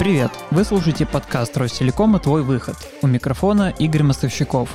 Привет! Вы слушаете подкаст Ростелекома «Твой выход». У микрофона Игорь Мостовщиков.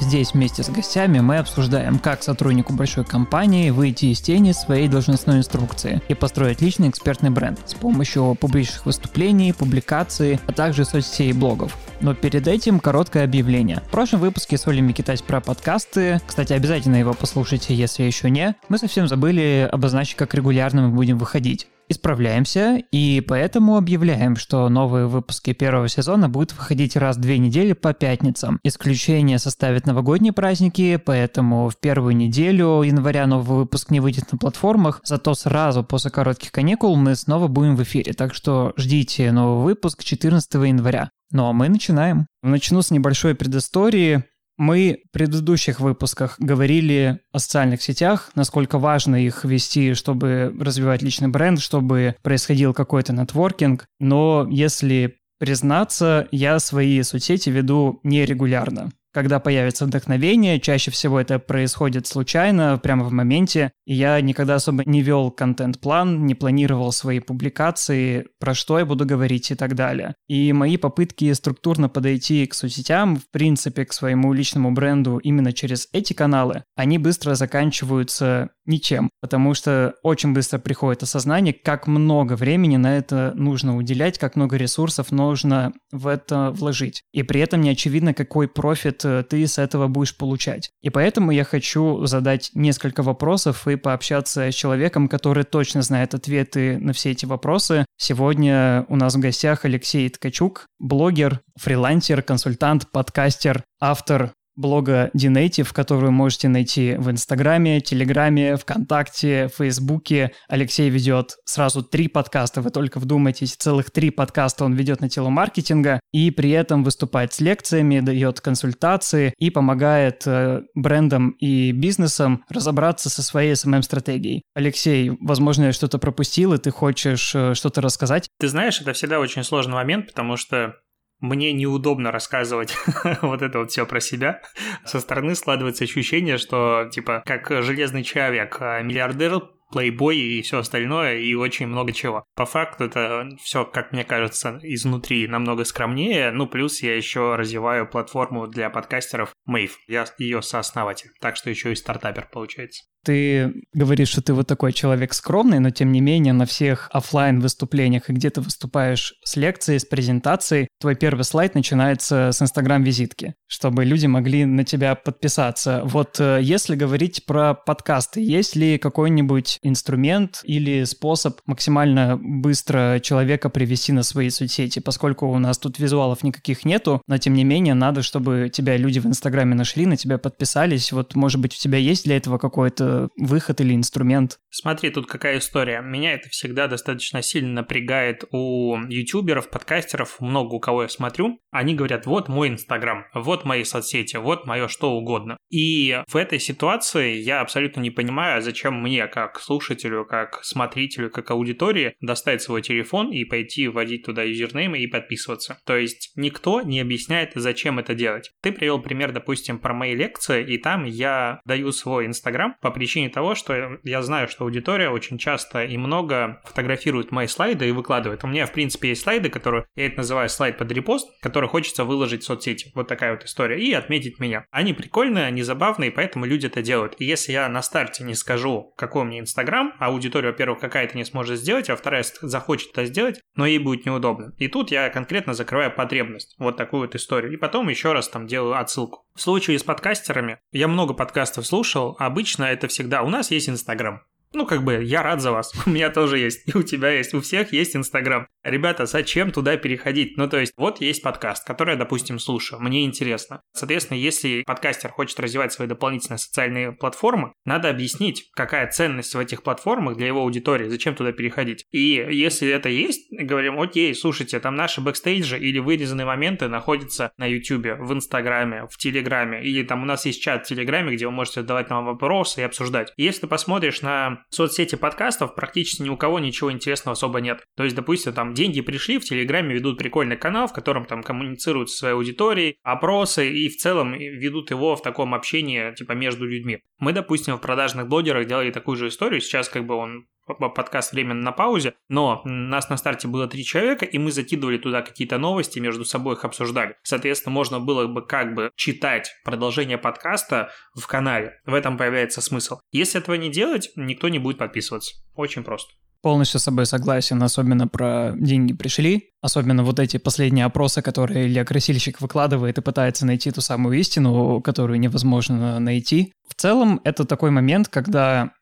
Здесь вместе с гостями мы обсуждаем, как сотруднику большой компании выйти из тени своей должностной инструкции и построить личный экспертный бренд с помощью публичных выступлений, публикаций, а также соцсетей и блогов. Но перед этим короткое объявление. В прошлом выпуске с Олей Микитась про подкасты, кстати, обязательно его послушайте, если еще не, мы совсем забыли обозначить, как регулярно мы будем выходить исправляемся, и поэтому объявляем, что новые выпуски первого сезона будут выходить раз в две недели по пятницам. Исключение составят новогодние праздники, поэтому в первую неделю января новый выпуск не выйдет на платформах, зато сразу после коротких каникул мы снова будем в эфире, так что ждите новый выпуск 14 января. Ну а мы начинаем. Начну с небольшой предыстории. Мы в предыдущих выпусках говорили о социальных сетях, насколько важно их вести, чтобы развивать личный бренд, чтобы происходил какой-то нетворкинг. Но если признаться, я свои соцсети веду нерегулярно когда появится вдохновение. Чаще всего это происходит случайно, прямо в моменте. И я никогда особо не вел контент-план, не планировал свои публикации, про что я буду говорить и так далее. И мои попытки структурно подойти к соцсетям, в принципе, к своему личному бренду именно через эти каналы, они быстро заканчиваются ничем, потому что очень быстро приходит осознание, как много времени на это нужно уделять, как много ресурсов нужно в это вложить. И при этом не очевидно, какой профит Э, ты с этого будешь получать. И поэтому я хочу задать несколько вопросов и пообщаться с человеком, который точно знает ответы на все эти вопросы. Сегодня у нас в гостях Алексей Ткачук, блогер, фрилансер, консультант, подкастер, автор блога Dinative, который вы можете найти в Инстаграме, Телеграме, ВКонтакте, Фейсбуке. Алексей ведет сразу три подкаста, вы только вдумайтесь, целых три подкаста он ведет на тело маркетинга и при этом выступает с лекциями, дает консультации и помогает э, брендам и бизнесам разобраться со своей SMM-стратегией. Алексей, возможно, я что-то пропустил, и ты хочешь э, что-то рассказать? Ты знаешь, это всегда очень сложный момент, потому что мне неудобно рассказывать вот это вот все про себя. Со стороны складывается ощущение, что, типа, как железный человек, а миллиардер, плейбой и все остальное, и очень много чего. По факту это все, как мне кажется, изнутри намного скромнее. Ну, плюс я еще развиваю платформу для подкастеров Mave. Я ее сооснователь, так что еще и стартапер получается. Ты говоришь, что ты вот такой человек скромный, но тем не менее на всех офлайн выступлениях и где ты выступаешь с лекцией, с презентацией, твой первый слайд начинается с инстаграм-визитки, чтобы люди могли на тебя подписаться. Вот э, если говорить про подкасты, есть ли какой-нибудь инструмент или способ максимально быстро человека привести на свои соцсети, поскольку у нас тут визуалов никаких нету, но тем не менее надо, чтобы тебя люди в инстаграме нашли, на тебя подписались. Вот может быть у тебя есть для этого какой-то выход или инструмент. Смотри, тут какая история. Меня это всегда достаточно сильно напрягает у ютуберов, подкастеров, много у кого я смотрю. Они говорят, вот мой инстаграм, вот мои соцсети, вот мое что угодно. И в этой ситуации я абсолютно не понимаю, зачем мне, как слушателю, как смотрителю, как аудитории, достать свой телефон и пойти вводить туда юзернеймы и подписываться. То есть никто не объясняет, зачем это делать. Ты привел пример, допустим, про мои лекции, и там я даю свой инстаграм по причине того, что я знаю, что аудитория очень часто и много фотографирует мои слайды и выкладывает. У меня, в принципе, есть слайды, которые, я это называю слайд под репост, который хочется выложить в соцсети. Вот такая вот история. И отметить меня. Они прикольные, они забавные, поэтому люди это делают. И если я на старте не скажу, какой у меня Инстаграм, а аудитория, во-первых, какая-то не сможет сделать, а вторая захочет это сделать, но ей будет неудобно. И тут я конкретно закрываю потребность. Вот такую вот историю. И потом еще раз там делаю отсылку. В случае с подкастерами, я много подкастов слушал, обычно это всегда у нас есть Инстаграм. Ну, как бы, я рад за вас. У меня тоже есть. И у тебя есть. У всех есть Инстаграм. Ребята, зачем туда переходить? Ну, то есть, вот есть подкаст, который я, допустим, слушаю. Мне интересно. Соответственно, если подкастер хочет развивать свои дополнительные социальные платформы, надо объяснить, какая ценность в этих платформах для его аудитории. Зачем туда переходить? И если это есть, говорим, окей, слушайте, там наши бэкстейджи или вырезанные моменты находятся на YouTube, в Инстаграме, в Телеграме. Или там у нас есть чат в Телеграме, где вы можете задавать нам вопросы и обсуждать. Если ты посмотришь на соцсети подкастов практически ни у кого ничего интересного особо нет. То есть, допустим, там деньги пришли, в Телеграме ведут прикольный канал, в котором там коммуницируют со своей аудиторией, опросы и в целом ведут его в таком общении, типа, между людьми. Мы, допустим, в продажных блогерах делали такую же историю, сейчас как бы он подкаст временно на паузе, но нас на старте было три человека, и мы закидывали туда какие-то новости, между собой их обсуждали. Соответственно, можно было бы как бы читать продолжение подкаста в канале. В этом появляется смысл. Если этого не делать, никто не будет подписываться. Очень просто. Полностью с собой согласен, особенно про деньги пришли, особенно вот эти последние опросы, которые Илья Красильщик выкладывает и пытается найти ту самую истину, которую невозможно найти. В целом, это такой момент, когда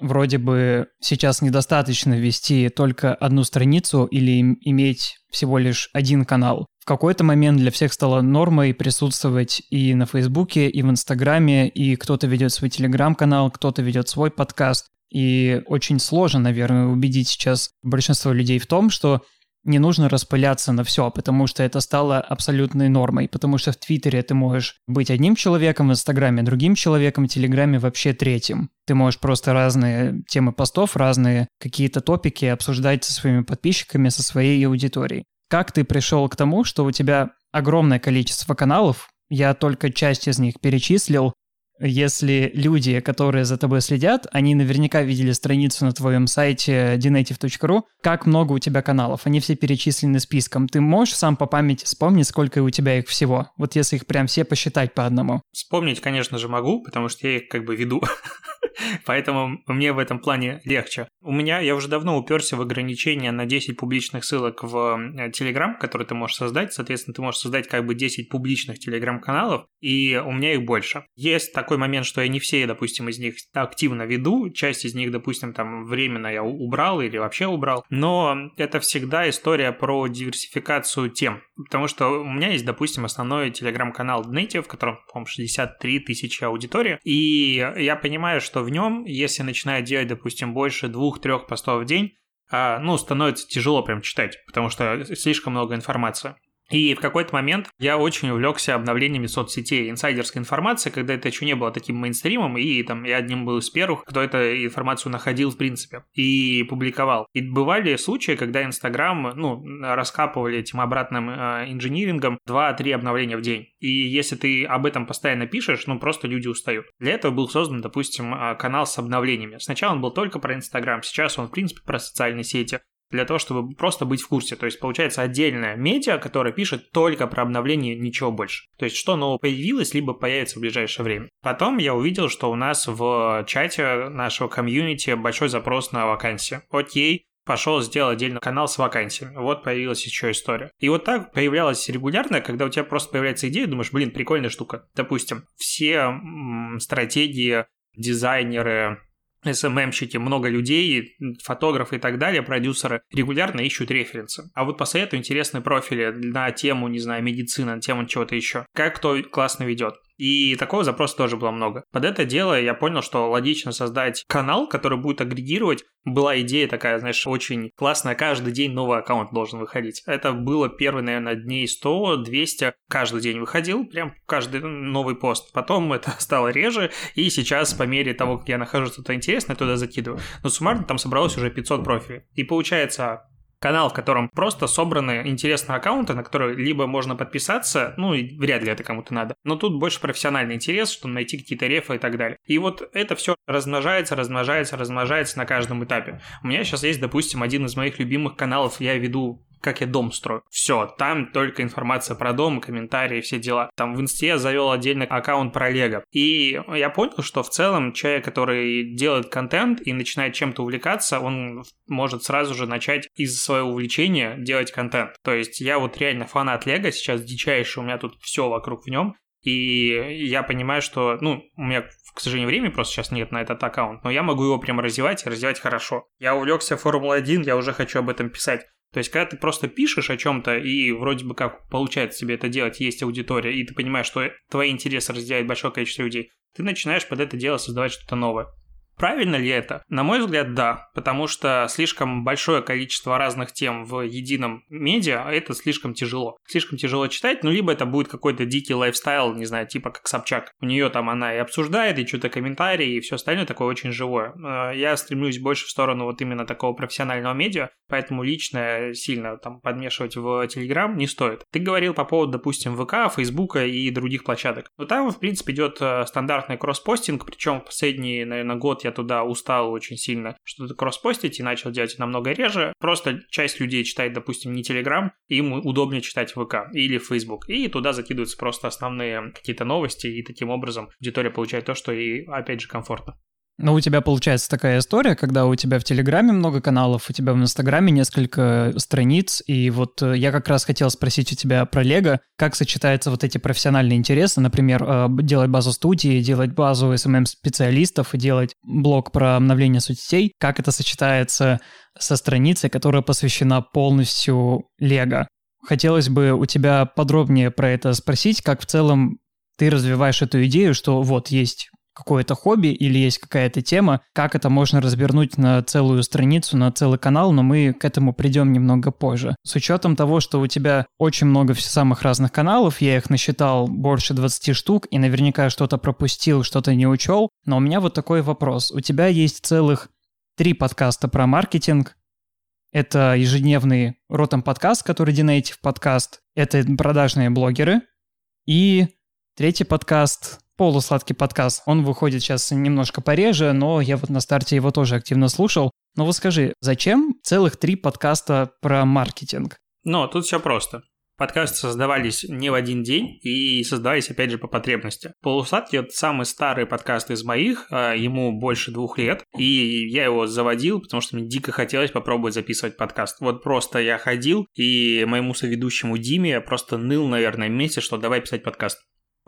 вроде бы сейчас недостаточно вести только одну страницу или иметь всего лишь один канал. В какой-то момент для всех стало нормой присутствовать и на Фейсбуке, и в Инстаграме, и кто-то ведет свой Телеграм-канал, кто-то ведет свой подкаст. И очень сложно, наверное, убедить сейчас большинство людей в том, что не нужно распыляться на все, потому что это стало абсолютной нормой, потому что в Твиттере ты можешь быть одним человеком, в Инстаграме другим человеком, в Телеграме вообще третьим. Ты можешь просто разные темы постов, разные какие-то топики обсуждать со своими подписчиками, со своей аудиторией. Как ты пришел к тому, что у тебя огромное количество каналов, я только часть из них перечислил, если люди, которые за тобой следят, они наверняка видели страницу на твоем сайте dnative.ru, как много у тебя каналов, они все перечислены списком. Ты можешь сам по памяти вспомнить, сколько у тебя их всего? Вот если их прям все посчитать по одному. Вспомнить, конечно же, могу, потому что я их как бы веду. Поэтому мне в этом плане легче. У меня, я уже давно уперся в ограничение на 10 публичных ссылок в Telegram, которые ты можешь создать. Соответственно, ты можешь создать как бы 10 публичных Telegram-каналов, и у меня их больше. Есть такой момент, что я не все, допустим, из них активно веду. Часть из них, допустим, там временно я убрал или вообще убрал. Но это всегда история про диверсификацию тем. Потому что у меня есть, допустим, основной телеграм-канал Native, в котором, по-моему, 63 тысячи аудитории. И я понимаю, что в нем, если начинать делать, допустим, больше двух-трех постов в день, а, ну, становится тяжело прям читать, потому что слишком много информации. И в какой-то момент я очень увлекся обновлениями соцсетей, инсайдерской информации, когда это еще не было таким мейнстримом, и там я одним был из первых, кто эту информацию находил в принципе и публиковал. И бывали случаи, когда Инстаграм, ну, раскапывали этим обратным э, инжинирингом 2-3 обновления в день. И если ты об этом постоянно пишешь, ну, просто люди устают. Для этого был создан, допустим, э, канал с обновлениями. Сначала он был только про Инстаграм, сейчас он, в принципе, про социальные сети для того, чтобы просто быть в курсе. То есть получается отдельная медиа, которая пишет только про обновление, ничего больше. То есть что нового появилось, либо появится в ближайшее время. Потом я увидел, что у нас в чате нашего комьюнити большой запрос на вакансии. Окей, пошел сделал отдельный канал с вакансиями. Вот появилась еще история. И вот так появлялась регулярно, когда у тебя просто появляется идея, думаешь, блин, прикольная штука. Допустим, все стратегии, дизайнеры, SMM-щики, много людей, фотографы и так далее, продюсеры регулярно ищут референсы. А вот посоветую интересные профили на тему, не знаю, медицины, на тему чего-то еще. Как кто классно ведет. И такого запроса тоже было много. Под это дело я понял, что логично создать канал, который будет агрегировать. Была идея такая, знаешь, очень классная, каждый день новый аккаунт должен выходить. Это было первый, наверное, дней 100-200, каждый день выходил, прям каждый новый пост. Потом это стало реже, и сейчас по мере того, как я нахожу что-то интересное, туда закидываю. Но суммарно там собралось уже 500 профилей. И получается, канал, в котором просто собраны интересные аккаунты, на которые либо можно подписаться, ну и вряд ли это кому-то надо, но тут больше профессиональный интерес, чтобы найти какие-то рефы и так далее. И вот это все размножается, размножается, размножается на каждом этапе. У меня сейчас есть, допустим, один из моих любимых каналов, я веду как я дом строю. Все, там только информация про дом, комментарии, все дела. Там в инсте я завел отдельный аккаунт про Лего. И я понял, что в целом человек, который делает контент и начинает чем-то увлекаться, он может сразу же начать из своего увлечения делать контент. То есть я вот реально фанат Лего, сейчас дичайший, у меня тут все вокруг в нем. И я понимаю, что, ну, у меня, к сожалению, времени просто сейчас нет на этот аккаунт, но я могу его прям развивать и развивать хорошо. Я увлекся Формулой-1, я уже хочу об этом писать. То есть, когда ты просто пишешь о чем-то, и вроде бы как получается тебе это делать, есть аудитория, и ты понимаешь, что твои интересы разделяет большое количество людей, ты начинаешь под это дело создавать что-то новое. Правильно ли это? На мой взгляд, да, потому что слишком большое количество разных тем в едином медиа, а это слишком тяжело. Слишком тяжело читать, ну, либо это будет какой-то дикий лайфстайл, не знаю, типа как Собчак. У нее там она и обсуждает, и что-то комментарии, и все остальное такое очень живое. Э, я стремлюсь больше в сторону вот именно такого профессионального медиа, поэтому лично сильно там подмешивать в Телеграм не стоит. Ты говорил по поводу, допустим, ВК, Фейсбука и других площадок. Но там, в принципе, идет э, стандартный кросс-постинг, причем в последний, наверное, год я я туда устал очень сильно что-то кросспостить и начал делать намного реже. Просто часть людей читает, допустим, не Telegram, им удобнее читать ВК или Facebook, и туда закидываются просто основные какие-то новости, и таким образом аудитория получает то, что ей, опять же, комфортно. Ну, у тебя получается такая история, когда у тебя в Телеграме много каналов, у тебя в Инстаграме несколько страниц, и вот э, я как раз хотел спросить у тебя про Лего, как сочетаются вот эти профессиональные интересы, например, э, делать базу студии, делать базу SMM-специалистов и делать блог про обновление соцсетей, как это сочетается со страницей, которая посвящена полностью Лего. Хотелось бы у тебя подробнее про это спросить, как в целом ты развиваешь эту идею, что вот есть какое-то хобби или есть какая-то тема, как это можно развернуть на целую страницу, на целый канал, но мы к этому придем немного позже. С учетом того, что у тебя очень много самых разных каналов, я их насчитал больше 20 штук, и наверняка что-то пропустил, что-то не учел, но у меня вот такой вопрос. У тебя есть целых три подкаста про маркетинг, это ежедневный ротом подкаст, который Dinative подкаст. Это продажные блогеры. И третий подкаст полусладкий подкаст. Он выходит сейчас немножко пореже, но я вот на старте его тоже активно слушал. Но вот скажи, зачем целых три подкаста про маркетинг? Ну, тут все просто. Подкасты создавались не в один день и создавались, опять же, по потребности. Полусладкий – это самый старый подкаст из моих, а ему больше двух лет, и я его заводил, потому что мне дико хотелось попробовать записывать подкаст. Вот просто я ходил, и моему соведущему Диме просто ныл, наверное, месяц, что давай писать подкаст.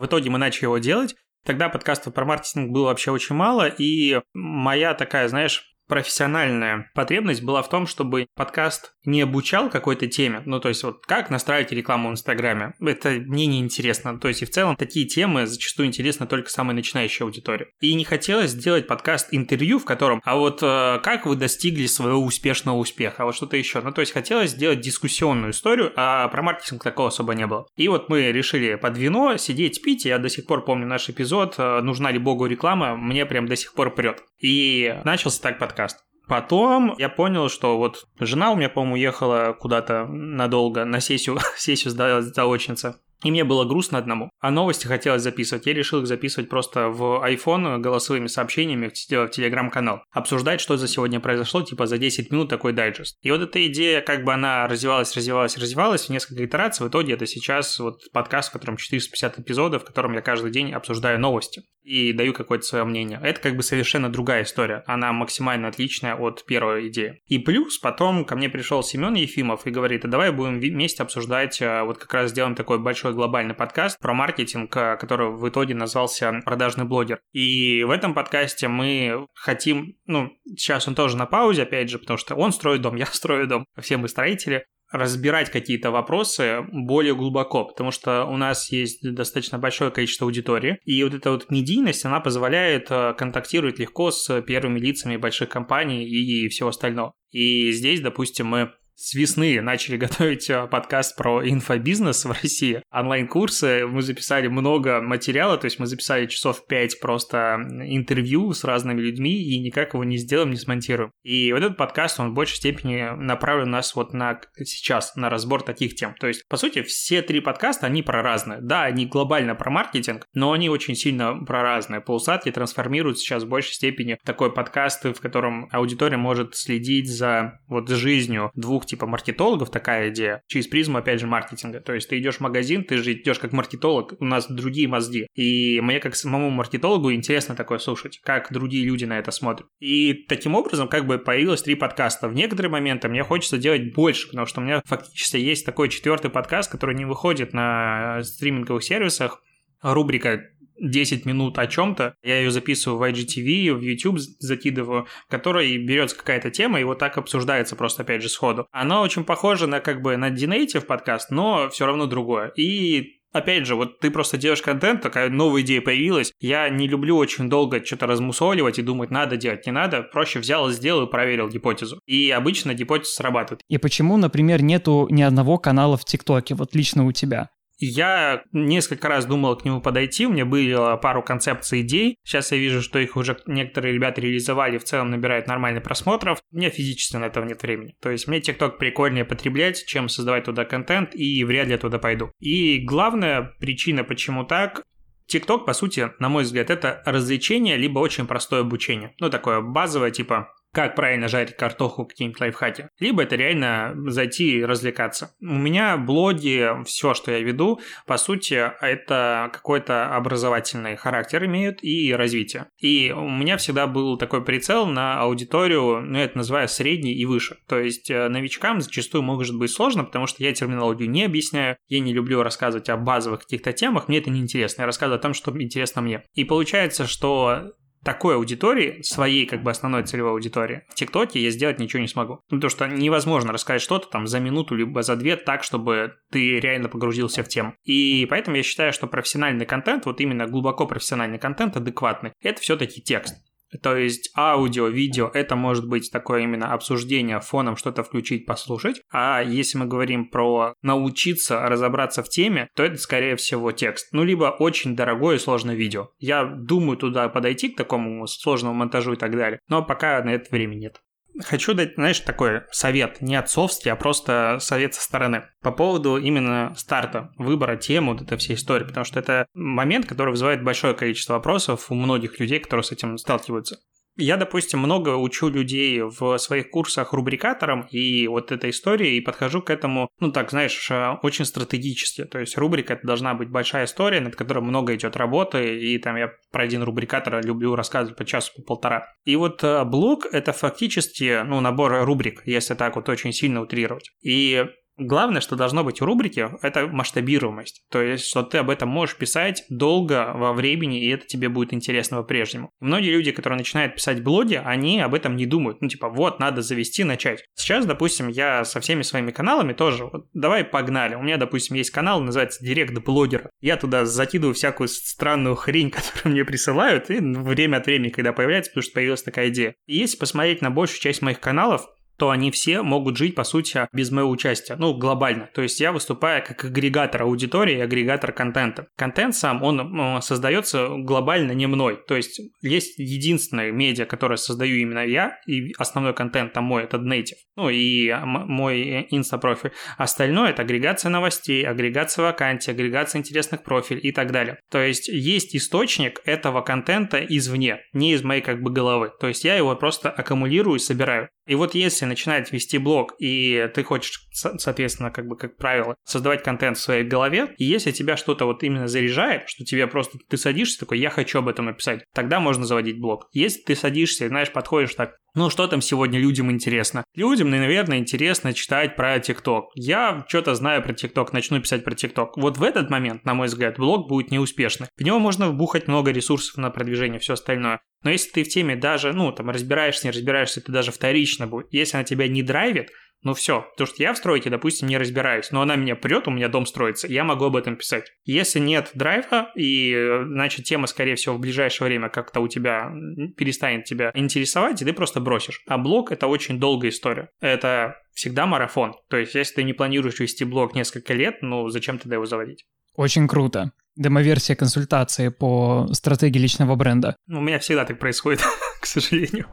В итоге мы начали его делать. Тогда подкастов про маркетинг было вообще очень мало, и моя такая, знаешь, профессиональная потребность была в том, чтобы подкаст не обучал какой-то теме. Ну, то есть, вот как настраивать рекламу в Инстаграме. Это мне не интересно. То есть, и в целом такие темы зачастую интересны только самой начинающей аудитории. И не хотелось сделать подкаст-интервью, в котором, а вот э, как вы достигли своего успешного успеха, а вот что-то еще. Ну, то есть, хотелось сделать дискуссионную историю, а про маркетинг такого особо не было. И вот мы решили под вино сидеть, пить. Я до сих пор помню наш эпизод э, «Нужна ли Богу реклама?» Мне прям до сих пор прет. И начался так подкаст. Потом я понял, что вот жена у меня, по-моему, уехала куда-то надолго на сессию, сессию заочница. И мне было грустно одному. А новости хотелось записывать. Я решил их записывать просто в iPhone голосовыми сообщениями в, в телеграм-канал. Обсуждать, что за сегодня произошло, типа за 10 минут такой дайджест. И вот эта идея, как бы она развивалась, развивалась, развивалась в несколько итераций. В итоге это сейчас вот подкаст, в котором 450 эпизодов, в котором я каждый день обсуждаю новости и даю какое-то свое мнение. Это как бы совершенно другая история. Она максимально отличная от первой идеи. И плюс потом ко мне пришел Семен Ефимов и говорит, а давай будем вместе обсуждать, э, вот как раз сделаем такой большой глобальный подкаст про маркетинг, э, который в итоге назвался «Продажный блогер». И в этом подкасте мы хотим, ну, сейчас он тоже на паузе, опять же, потому что он строит дом, я строю дом, все мы строители, разбирать какие-то вопросы более глубоко, потому что у нас есть достаточно большое количество аудитории, и вот эта вот медийность, она позволяет э, контактировать легко с первыми лицами больших компаний и всего остального. И здесь, допустим, мы с весны начали готовить э, подкаст про инфобизнес в России, онлайн-курсы. Мы записали много материала, то есть мы записали часов 5 просто интервью с разными людьми и никак его не сделаем, не смонтируем. И вот этот подкаст, он в большей степени направлен нас вот на сейчас, на разбор таких тем. То есть, по сути, все три подкаста, они про разные. Да, они глобально про маркетинг, но они очень сильно про разные. Полусадки трансформируют сейчас в большей степени такой подкаст, в котором аудитория может следить за вот жизнью двух типа маркетологов такая идея, через призму, опять же, маркетинга. То есть ты идешь в магазин, ты же идешь как маркетолог, у нас другие мозги. И мне как самому маркетологу интересно такое слушать, как другие люди на это смотрят. И таким образом как бы появилось три подкаста. В некоторые моменты мне хочется делать больше, потому что у меня фактически есть такой четвертый подкаст, который не выходит на стриминговых сервисах, рубрика 10 минут о чем-то, я ее записываю в IGTV, в YouTube закидываю, которой берется какая-то тема и вот так обсуждается просто опять же сходу. Она очень похожа на как бы на Dinative подкаст, но все равно другое. И Опять же, вот ты просто делаешь контент, такая новая идея появилась. Я не люблю очень долго что-то размусоливать и думать, надо делать, не надо. Проще взял, сделал и проверил гипотезу. И обычно гипотеза срабатывает. И почему, например, нету ни одного канала в ТикТоке, вот лично у тебя? Я несколько раз думал к нему подойти, у меня было пару концепций идей. Сейчас я вижу, что их уже некоторые ребята реализовали, в целом набирают нормальных просмотров. У меня физически на этого нет времени. То есть мне TikTok прикольнее потреблять, чем создавать туда контент, и вряд ли я туда пойду. И главная причина, почему так, ТикТок, по сути, на мой взгляд, это развлечение, либо очень простое обучение. Ну, такое базовое, типа как правильно жарить картоху, какие-нибудь лайфхаки. Либо это реально зайти и развлекаться. У меня блоги, все, что я веду, по сути, это какой-то образовательный характер имеют и развитие. И у меня всегда был такой прицел на аудиторию, ну, я это называю средний и выше. То есть э, новичкам зачастую может быть сложно, потому что я терминологию не объясняю, я не люблю рассказывать о базовых каких-то темах, мне это не интересно. Я рассказываю о том, что интересно мне. И получается, что такой аудитории, своей как бы основной целевой аудитории, в ТикТоке я сделать ничего не смогу. Ну, потому что невозможно рассказать что-то там за минуту либо за две так, чтобы ты реально погрузился в тему. И поэтому я считаю, что профессиональный контент, вот именно глубоко профессиональный контент, адекватный, это все-таки текст. То есть аудио, видео, это может быть такое именно обсуждение фоном, что-то включить, послушать. А если мы говорим про научиться разобраться в теме, то это скорее всего текст. Ну, либо очень дорогое и сложное видео. Я думаю туда подойти к такому сложному монтажу и так далее. Но пока на это времени нет. Хочу дать, знаешь, такой совет, не отцовский, а просто совет со стороны. По поводу именно старта, выбора темы, вот этой всей истории, потому что это момент, который вызывает большое количество вопросов у многих людей, которые с этим сталкиваются. Я, допустим, много учу людей в своих курсах рубрикатором и вот этой истории, и подхожу к этому, ну так, знаешь, э, очень стратегически. То есть рубрика это должна быть большая история, над которой много идет работы, и там я про один рубрикатор люблю рассказывать по часу, по полтора. И вот э, блог это фактически, ну, набор рубрик, если так вот очень сильно утрировать. И Главное, что должно быть в рубрике, это масштабируемость. То есть, что ты об этом можешь писать долго во времени, и это тебе будет интересно по-прежнему. Многие люди, которые начинают писать блоги, они об этом не думают. Ну, типа, вот, надо завести, начать. Сейчас, допустим, я со всеми своими каналами тоже, вот, давай погнали. У меня, допустим, есть канал, называется Директ Блогера. Я туда закидываю всякую странную хрень, которую мне присылают, и время от времени, когда появляется, потому что появилась такая идея. И если посмотреть на большую часть моих каналов, то они все могут жить, по сути, без моего участия, ну, глобально. То есть я выступаю как агрегатор аудитории агрегатор контента. Контент сам, он создается глобально не мной. То есть есть единственное медиа, которое создаю именно я, и основной контент там мой, это native. Ну, и мой инста-профиль. Остальное – это агрегация новостей, агрегация вакансий, агрегация интересных профилей и так далее. То есть есть источник этого контента извне, не из моей как бы головы. То есть я его просто аккумулирую и собираю. И вот если начинать вести блог, и ты хочешь, соответственно, как бы, как правило, создавать контент в своей голове, и если тебя что-то вот именно заряжает, что тебе просто, ты садишься такой, я хочу об этом написать, тогда можно заводить блог. Если ты садишься, знаешь, подходишь так, ну, что там сегодня людям интересно? Людям, наверное, интересно читать про ТикТок. Я что-то знаю про ТикТок, начну писать про ТикТок. Вот в этот момент, на мой взгляд, блог будет неуспешный. В него можно вбухать много ресурсов на продвижение, все остальное. Но если ты в теме даже, ну, там, разбираешься, не разбираешься, ты даже вторично будет. Если она тебя не драйвит, ну все, потому что я в стройке, допустим, не разбираюсь, но она меня прет, у меня дом строится, я могу об этом писать. Если нет драйва, и, значит, тема, скорее всего, в ближайшее время как-то у тебя перестанет тебя интересовать, и ты просто бросишь. А блог — это очень долгая история. Это всегда марафон. То есть, если ты не планируешь вести блог несколько лет, ну, зачем тогда его заводить? Очень круто. Демоверсия консультации по стратегии личного бренда. У меня всегда так происходит, к сожалению.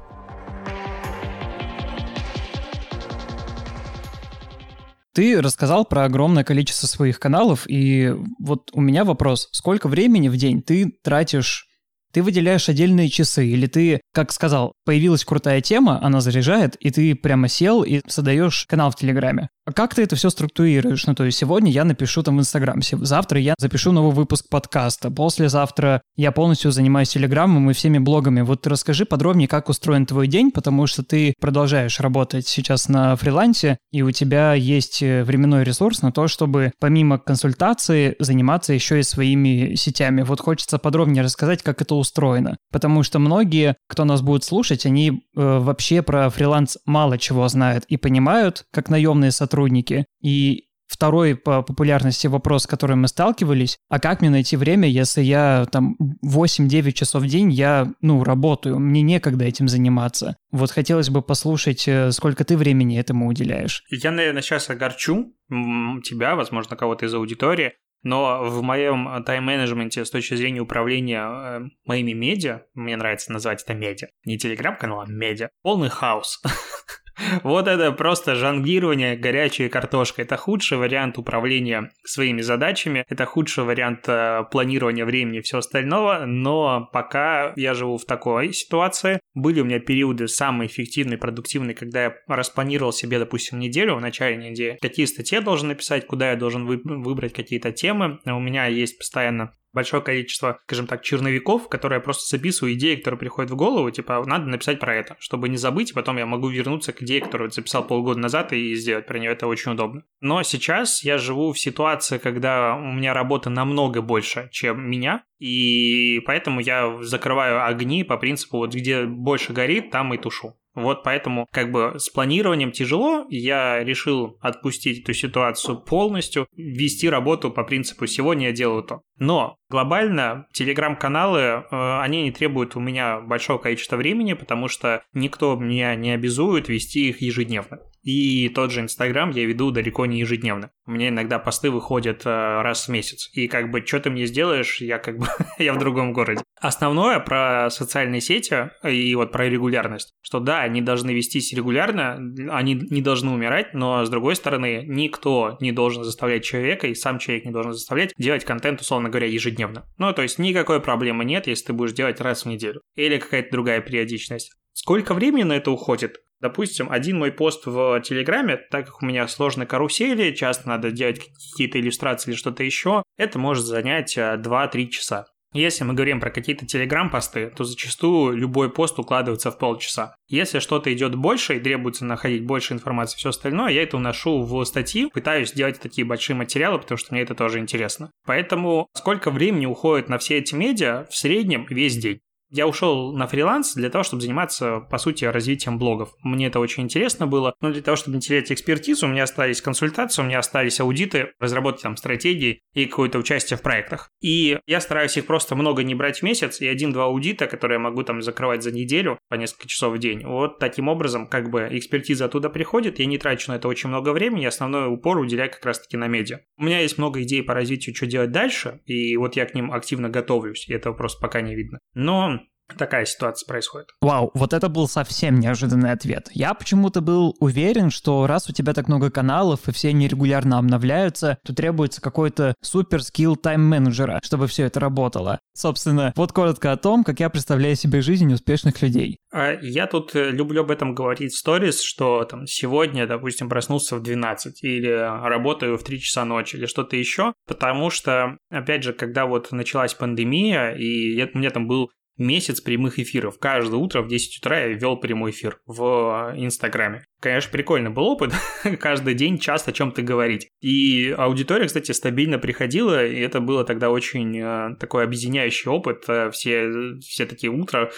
Ты рассказал про огромное количество своих каналов, и вот у меня вопрос, сколько времени в день ты тратишь ты выделяешь отдельные часы, или ты, как сказал, появилась крутая тема, она заряжает, и ты прямо сел и создаешь канал в Телеграме. А как ты это все структурируешь? Ну, то есть сегодня я напишу там в Инстаграм, завтра я запишу новый выпуск подкаста, послезавтра я полностью занимаюсь Телеграмом и всеми блогами. Вот расскажи подробнее, как устроен твой день, потому что ты продолжаешь работать сейчас на фрилансе, и у тебя есть э, временной ресурс на то, чтобы помимо консультации заниматься еще и своими сетями. Вот хочется подробнее рассказать, как это устроено, потому что многие, кто нас будет слушать, они вообще про фриланс мало чего знают и понимают, как наемные сотрудники, сотрудники. И второй по популярности вопрос, с которым мы сталкивались, а как мне найти время, если я там 8-9 часов в день, я, ну, работаю, мне некогда этим заниматься. Вот хотелось бы послушать, э, сколько ты времени этому уделяешь. Я, наверное, сейчас огорчу тебя, возможно, кого-то из аудитории, но в моем тайм-менеджменте с точки зрения управления э, моими медиа, мне нравится называть это медиа, не телеграм-канал, а медиа, полный хаос. Вот это просто жонглирование горячей картошкой. Это худший вариант управления своими задачами, это худший вариант э, планирования времени и всего остального, но пока я живу в такой ситуации, были у меня периоды самые эффективные, продуктивные, когда я распланировал себе, допустим, неделю, в начале недели, какие статьи я должен написать, куда я должен выбрать какие-то темы. У меня есть постоянно большое количество, скажем так, черновиков, которые я просто записываю идеи, которые приходят в голову, типа, надо написать про это, чтобы не забыть, и потом я могу вернуться к идее, которую записал полгода назад и сделать про нее, это очень удобно. Но сейчас я живу в ситуации, когда у меня работы намного больше, чем меня, и поэтому я закрываю огни по принципу, вот где больше горит, там и тушу. Вот поэтому как бы с планированием тяжело. Я решил отпустить эту ситуацию полностью, вести работу по принципу «сегодня я делаю то». Но глобально телеграм-каналы, э, они не требуют у меня большого количества времени, потому что никто меня не обязует вести их ежедневно. И тот же Инстаграм я веду далеко не ежедневно. У меня иногда посты выходят э, раз в месяц. И как бы, что ты мне сделаешь, я как бы, я в другом городе. Основное про социальные сети и вот про регулярность, что да, они должны вестись регулярно, они не должны умирать, но с другой стороны, никто не должен заставлять человека, и сам человек не должен заставлять делать контент, условно говоря, ежедневно. Ну, то есть никакой проблемы нет, если ты будешь делать раз в неделю. Или какая-то другая периодичность. Сколько времени на это уходит? Допустим, один мой пост в Телеграме, так как у меня сложные карусели, часто надо делать какие-то иллюстрации или что-то еще, это может занять 2-3 э, часа. Если мы говорим про какие-то телеграм-посты, то зачастую любой пост укладывается в полчаса. Если что-то идет больше и требуется находить больше информации и все остальное, я это уношу в статьи, пытаюсь делать такие большие материалы, потому что мне это тоже интересно. Поэтому сколько времени уходит на все эти медиа в среднем весь день. Я ушел на фриланс для того, чтобы заниматься, по сути, развитием блогов. Мне это очень интересно было. Но для того, чтобы не терять экспертизу, у меня остались консультации, у меня остались аудиты, разработки там стратегии и какое-то участие в проектах. И я стараюсь их просто много не брать в месяц, и один-два аудита, которые я могу там закрывать за неделю по несколько часов в день. Вот таким образом, как бы экспертиза оттуда приходит, я не трачу на это очень много времени, основной упор уделяю как раз-таки на медиа. У меня есть много идей по развитию, что делать дальше, и вот я к ним активно готовлюсь, и этого просто пока не видно. Но такая ситуация происходит. Вау, вот это был совсем неожиданный ответ. Я почему-то был уверен, что раз у тебя так много каналов и все они регулярно обновляются, то требуется какой-то супер скилл тайм-менеджера, чтобы все это работало. Собственно, вот коротко о том, как я представляю себе жизнь успешных людей. А я тут э, люблю об этом говорить в сторис, что там сегодня, допустим, проснулся в 12 или работаю в 3 часа ночи или что-то еще, потому что, опять же, когда вот началась пандемия, и у меня там был месяц прямых эфиров. Каждое утро в 10 утра я вел прямой эфир в Инстаграме. Конечно, прикольный был опыт, каждый день часто о чем-то говорить. И аудитория, кстати, стабильно приходила, и это было тогда очень э, такой объединяющий опыт. Э, все, все такие утра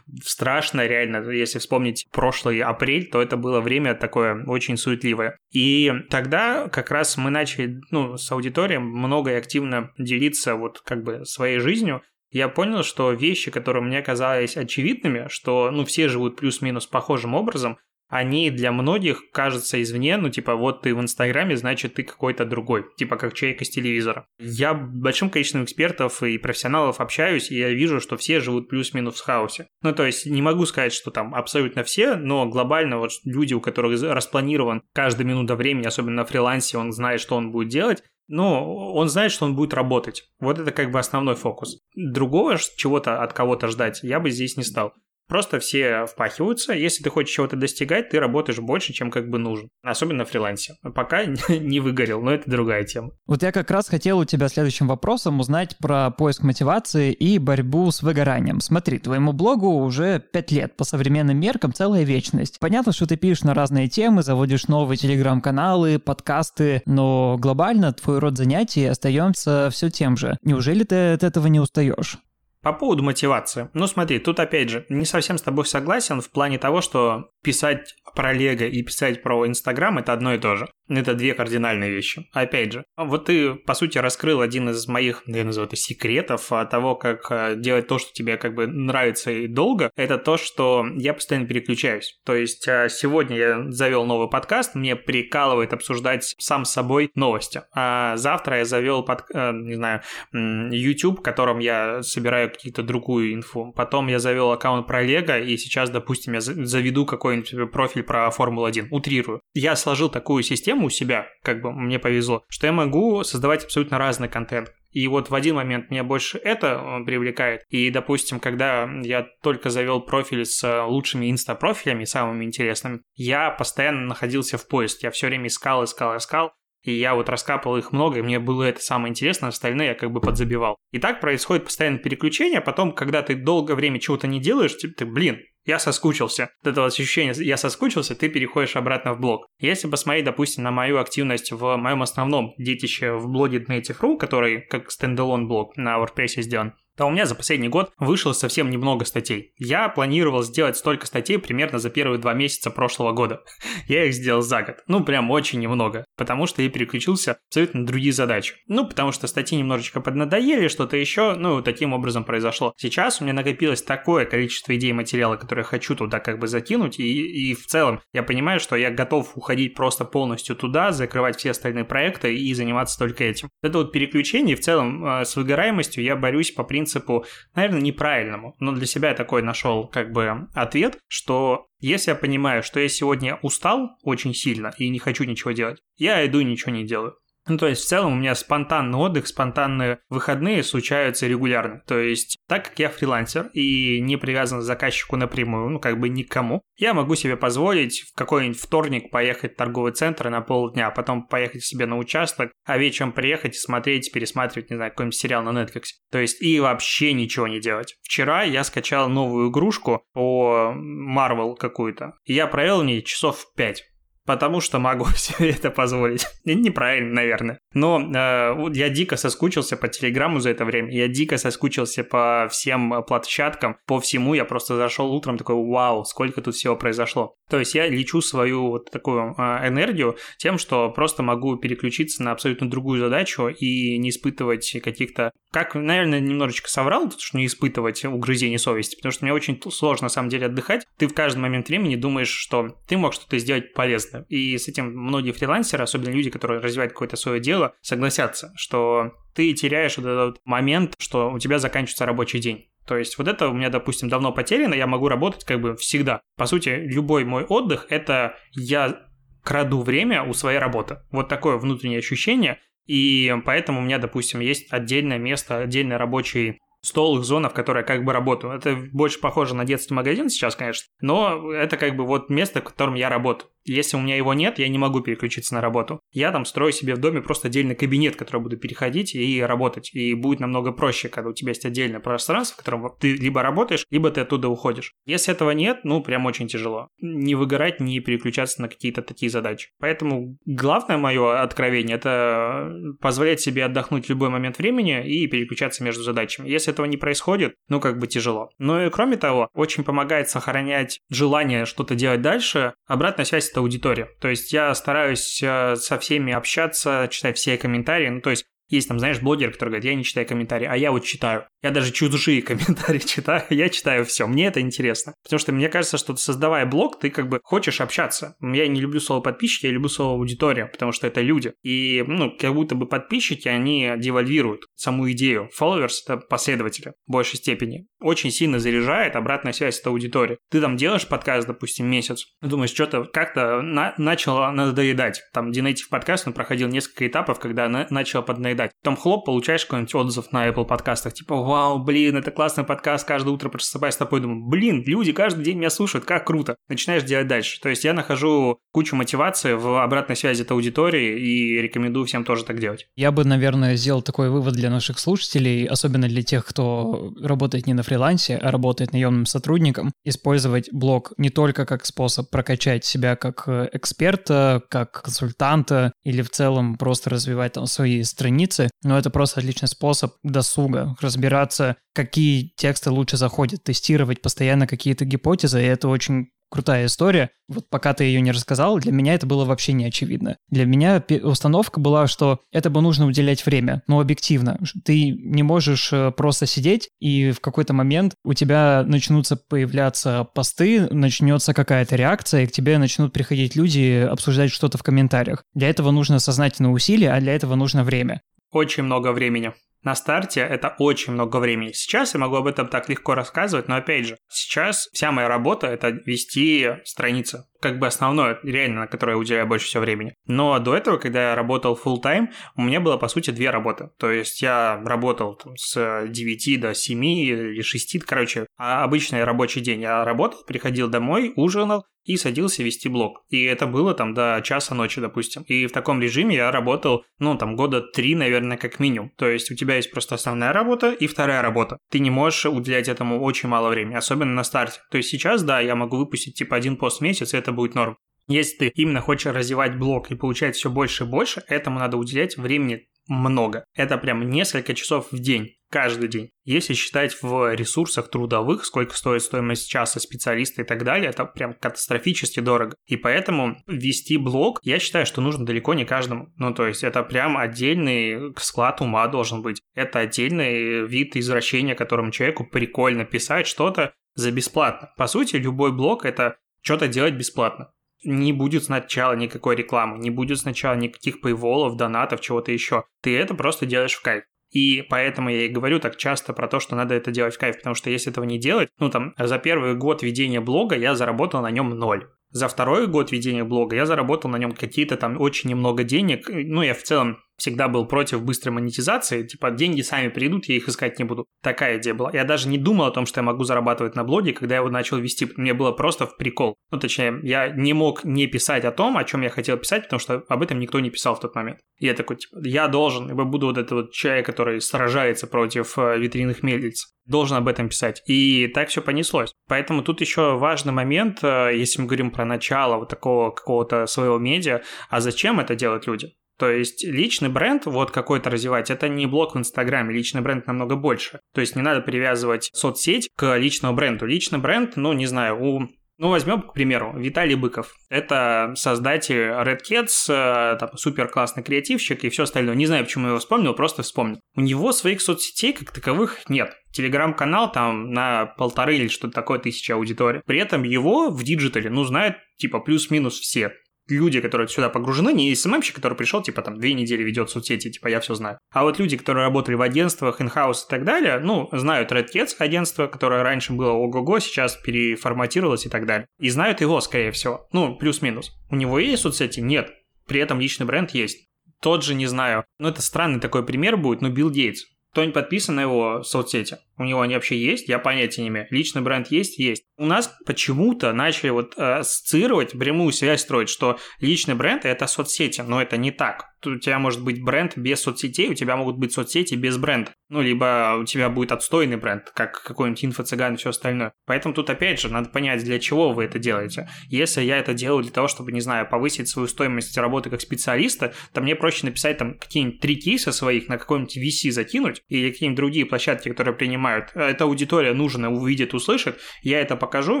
страшно, реально. Если вспомнить прошлый апрель, то это было время такое очень суетливое. И тогда как раз мы начали ну, с аудиторией много и активно делиться вот как бы своей жизнью, я понял, что вещи, которые мне казались очевидными, что ну все живут плюс-минус похожим образом, они для многих кажутся извне, ну типа вот ты в Инстаграме, значит ты какой-то другой, типа как человек из телевизора. Я большим количеством экспертов и профессионалов общаюсь, и я вижу, что все живут плюс-минус в хаосе. Ну то есть не могу сказать, что там абсолютно все, но глобально вот люди, у которых распланирован каждая минута времени, особенно на фрилансе, он знает, что он будет делать, но он знает, что он будет работать. Вот это как бы основной фокус. Другого чего-то от кого-то ждать я бы здесь не стал. Просто все впахиваются. Если ты хочешь чего-то достигать, ты работаешь больше, чем как бы нужен. Особенно на фрилансе. Пока не выгорел, но это другая тема. Вот я как раз хотел у тебя следующим вопросом узнать про поиск мотивации и борьбу с выгоранием. Смотри, твоему блогу уже 5 лет. По современным меркам целая вечность. Понятно, что ты пишешь на разные темы, заводишь новые телеграм-каналы, подкасты, но глобально твой род занятий остается все тем же. Неужели ты от этого не устаешь? По поводу мотивации. Ну смотри, тут опять же, не совсем с тобой согласен в плане того, что писать про Лего и писать про Инстаграм – это одно и то же. Это две кардинальные вещи. Опять же, вот ты, по сути, раскрыл один из моих, я назову это, секретов того, как э, делать то, что тебе как бы нравится и долго. Это то, что я постоянно переключаюсь. То есть э, сегодня я завел новый подкаст, мне прикалывает обсуждать сам с собой новости. А завтра я завел, под, э, не знаю, YouTube, в котором я собираю какие-то другую инфу. Потом я завел аккаунт про Лего, и сейчас, допустим, я заведу какой-нибудь профиль про Формулу-1. Утрирую. Я сложил такую систему у себя, как бы мне повезло, что я могу создавать абсолютно разный контент. И вот в один момент меня больше это э, привлекает. И, допустим, когда я только завел профиль с лучшими инста-профилями, самыми интересными, я постоянно находился в поиске. Я все время искал, искал, искал. И я вот раскапывал их много, и мне было это самое интересное, остальное я как бы подзабивал. И так происходит постоянное переключение, а потом, когда ты долгое время чего-то не делаешь, ты, ты блин, я соскучился. Вот это вот ощущение, я соскучился, ты переходишь обратно в блог. Если посмотреть, допустим, на мою активность в моем основном детище в блоге Native.ru, который как стендалон блог на WordPress сделан, то у меня за последний год вышло совсем немного статей. Я планировал сделать столько статей примерно за первые два месяца прошлого года. Я их сделал за год. Ну, прям очень немного. Потому что я переключился абсолютно на другие задачи. Ну, потому что статьи немножечко поднадоели, что-то еще. Ну, таким образом произошло. Сейчас у меня накопилось такое количество идей материала, которые я хочу туда как бы закинуть. И, и в целом я понимаю, что я готов уходить просто полностью туда, закрывать все остальные проекты и заниматься только этим. Это вот переключение в целом э, с выгораемостью я борюсь по принципу принципу, наверное, неправильному, но для себя я такой нашел как бы ответ, что если я понимаю, что я сегодня устал очень сильно и не хочу ничего делать, я иду и ничего не делаю. Ну, то есть, в целом у меня спонтанный отдых, спонтанные выходные случаются регулярно. То есть, так как я фрилансер и не привязан к заказчику напрямую, ну, как бы никому, я могу себе позволить в какой-нибудь вторник поехать в торговый центр на полдня, а потом поехать себе на участок, а вечером приехать и смотреть, пересматривать, не знаю, какой-нибудь сериал на Netflix. То есть, и вообще ничего не делать. Вчера я скачал новую игрушку по Marvel какую-то, и я провел в ней часов 5 потому что могу себе это позволить. Неправильно, наверное. Но э, я дико соскучился по Телеграму за это время, я дико соскучился по всем площадкам, по всему. Я просто зашел утром такой, вау, сколько тут всего произошло. То есть я лечу свою вот такую э, энергию тем, что просто могу переключиться на абсолютно другую задачу и не испытывать каких-то... Как, наверное, немножечко соврал, что не испытывать угрызений совести, потому что мне очень сложно, на самом деле, отдыхать. Ты в каждый момент времени думаешь, что ты мог что-то сделать полезное. И с этим многие фрилансеры, особенно люди, которые развивают какое-то свое дело, согласятся, что ты теряешь вот этот момент, что у тебя заканчивается рабочий день. То есть вот это у меня, допустим, давно потеряно, я могу работать как бы всегда. По сути, любой мой отдых – это я краду время у своей работы. Вот такое внутреннее ощущение. И поэтому у меня, допустим, есть отдельное место, отдельный рабочий стол, их зона, в которой я как бы работаю. Это больше похоже на детский магазин сейчас, конечно, но это как бы вот место, в котором я работаю. Если у меня его нет, я не могу переключиться на работу. Я там строю себе в доме просто отдельный кабинет, который буду переходить и работать. И будет намного проще, когда у тебя есть отдельное пространство, в котором ты либо работаешь, либо ты оттуда уходишь. Если этого нет, ну, прям очень тяжело. Не выгорать, не переключаться на какие-то такие задачи. Поэтому главное мое откровение – это позволять себе отдохнуть в любой момент времени и переключаться между задачами. Если этого не происходит, ну, как бы тяжело. Ну и кроме того, очень помогает сохранять желание что-то делать дальше, обратная связь это аудитория. То есть я стараюсь э, со всеми общаться, читать все комментарии. Ну, то есть есть там, знаешь, блогер, который говорит, я не читаю комментарии, а я вот читаю. Я даже чужие комментарии читаю, я читаю все. Мне это интересно. Потому что мне кажется, что создавая блог, ты как бы хочешь общаться. Я не люблю слово подписчики, я люблю слово аудитория, потому что это люди. И, ну, как будто бы подписчики, они девальвируют саму идею. Followers — это последователи в большей степени. Очень сильно заряжает обратная связь от аудитории. Ты там делаешь подкаст, допустим, месяц, думаешь, что-то как-то на- начало надоедать. Там Динейтив подкаст, он проходил несколько этапов, когда на- начало поднаедать. Потом хлоп, получаешь какой-нибудь отзыв на Apple подкастах, типа, вау, блин, это классный подкаст, каждое утро просыпаюсь с тобой, думаю, блин, люди каждый день меня слушают, как круто. Начинаешь делать дальше. То есть я нахожу кучу мотивации в обратной связи от аудитории и рекомендую всем тоже так делать. Я бы, наверное, сделал такой вывод для наших слушателей, особенно для тех, кто работает не на фрилансе, а работает наемным сотрудником, использовать блог не только как способ прокачать себя как э, эксперта, как консультанта или в целом просто развивать там свои страницы, страницы, но это просто отличный способ досуга, разбираться, какие тексты лучше заходят, тестировать постоянно какие-то гипотезы, и это очень крутая история. Вот пока ты ее не рассказал, для меня это было вообще не очевидно. Для меня установка была, что это бы нужно уделять время, но объективно. Ты не можешь э, просто сидеть, и в какой-то момент у тебя начнутся появляться посты, начнется какая-то реакция, и к тебе начнут приходить люди обсуждать что-то в комментариях. Для этого нужно сознательное усилие, а для этого нужно время. Очень много времени. На старте это очень много времени. Сейчас я могу об этом так легко рассказывать, но опять же, сейчас вся моя работа это вести страницы. Как бы основное, реально, на которое я уделяю больше всего времени. Но до этого, когда я работал full time, у меня было, по сути, две работы. То есть я работал там, с 9 до 7 или 6, короче, обычный рабочий день. Я работал, приходил домой, ужинал, и садился вести блог. И это было там до часа ночи, допустим. И в таком режиме я работал, ну, там, года три, наверное, как минимум. То есть у тебя есть просто основная работа и вторая работа. Ты не можешь уделять этому очень мало времени, особенно на старте. То есть сейчас, да, я могу выпустить типа один пост в месяц, и это будет норм. Если ты именно хочешь развивать блог и получать все больше и больше, этому надо уделять времени много. Это прям несколько часов в день каждый день. Если считать в ресурсах трудовых, сколько стоит стоимость часа специалиста и так далее, это прям катастрофически дорого. И поэтому вести блог, я считаю, что нужно далеко не каждому. Ну, то есть это прям отдельный склад ума должен быть. Это отдельный вид извращения, которому человеку прикольно писать что-то за бесплатно. По сути, любой блог — это что-то делать бесплатно не будет сначала никакой рекламы, не будет сначала никаких пейволов, донатов, чего-то еще. Ты это просто делаешь в кайф. И поэтому я и говорю так часто про то, что надо это делать в кайф, потому что если этого не делать, ну там, за первый год ведения блога я заработал на нем ноль. За второй год ведения блога я заработал на нем какие-то там очень немного денег. Ну, я в целом всегда был против быстрой монетизации, типа деньги сами придут, я их искать не буду. Такая идея была. Я даже не думал о том, что я могу зарабатывать на блоге, когда я его начал вести. Мне было просто в прикол. Ну, точнее, я не мог не писать о том, о чем я хотел писать, потому что об этом никто не писал в тот момент. Я такой, типа, я должен, я буду вот этот вот человек, который сражается против э, витринных мельниц должен об этом писать. И так все понеслось. Поэтому тут еще важный момент, э, если мы говорим про начало вот такого какого-то своего медиа, а зачем это делать люди? То есть личный бренд, вот какой-то развивать, это не блог в Инстаграме, личный бренд намного больше. То есть не надо привязывать соцсеть к личному бренду. Личный бренд, ну, не знаю, у ну, возьмем, к примеру, Виталий Быков. Это создатель Red Keds, э, там, супер классный креативщик и все остальное. Не знаю, почему я его вспомнил, просто вспомнил. У него своих соцсетей как таковых нет. Телеграм-канал там на полторы или что-то такое тысячи аудитории. При этом его в digital е, ну, знают типа плюс-минус все люди, которые сюда погружены, не СММщик, который пришел, типа, там, две недели ведет соцсети, типа, я все знаю. А вот люди, которые работали в агентствах, инхаус и так далее, ну, знают Red Cats агентство, которое раньше было ого-го, сейчас переформатировалось и так далее. И знают его, скорее всего. Ну, плюс-минус. У него есть соцсети? Нет. При этом личный бренд есть. Тот же, не знаю, ну, это странный такой пример будет, но Билл Гейтс. Кто не подписан на его соцсети? У него они вообще есть? Я понятия не имею. Личный бренд есть? Есть. У нас почему-то начали вот э, ассоциировать, прямую связь строить, что личный бренд – это соцсети, но это не так у тебя может быть бренд без соцсетей, у тебя могут быть соцсети без бренда. Ну, либо у тебя будет отстойный бренд, как какой-нибудь инфо-цыган и все остальное. Поэтому тут, опять же, надо понять, для чего вы это делаете. Если я это делаю для того, чтобы, не знаю, повысить свою стоимость работы как специалиста, то мне проще написать там какие-нибудь три кейса своих на какой-нибудь VC закинуть или какие-нибудь другие площадки, которые принимают. Эта аудитория нужна, увидит, услышит, я это покажу,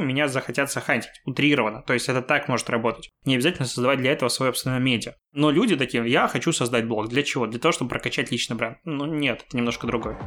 меня захотят сохранить. Утрированно. То есть это так может работать. Не обязательно создавать для этого свое собственное медиа. Но люди такие, я хочу создать блог. Для чего? Для того, чтобы прокачать личный бренд. Ну нет, это немножко другое.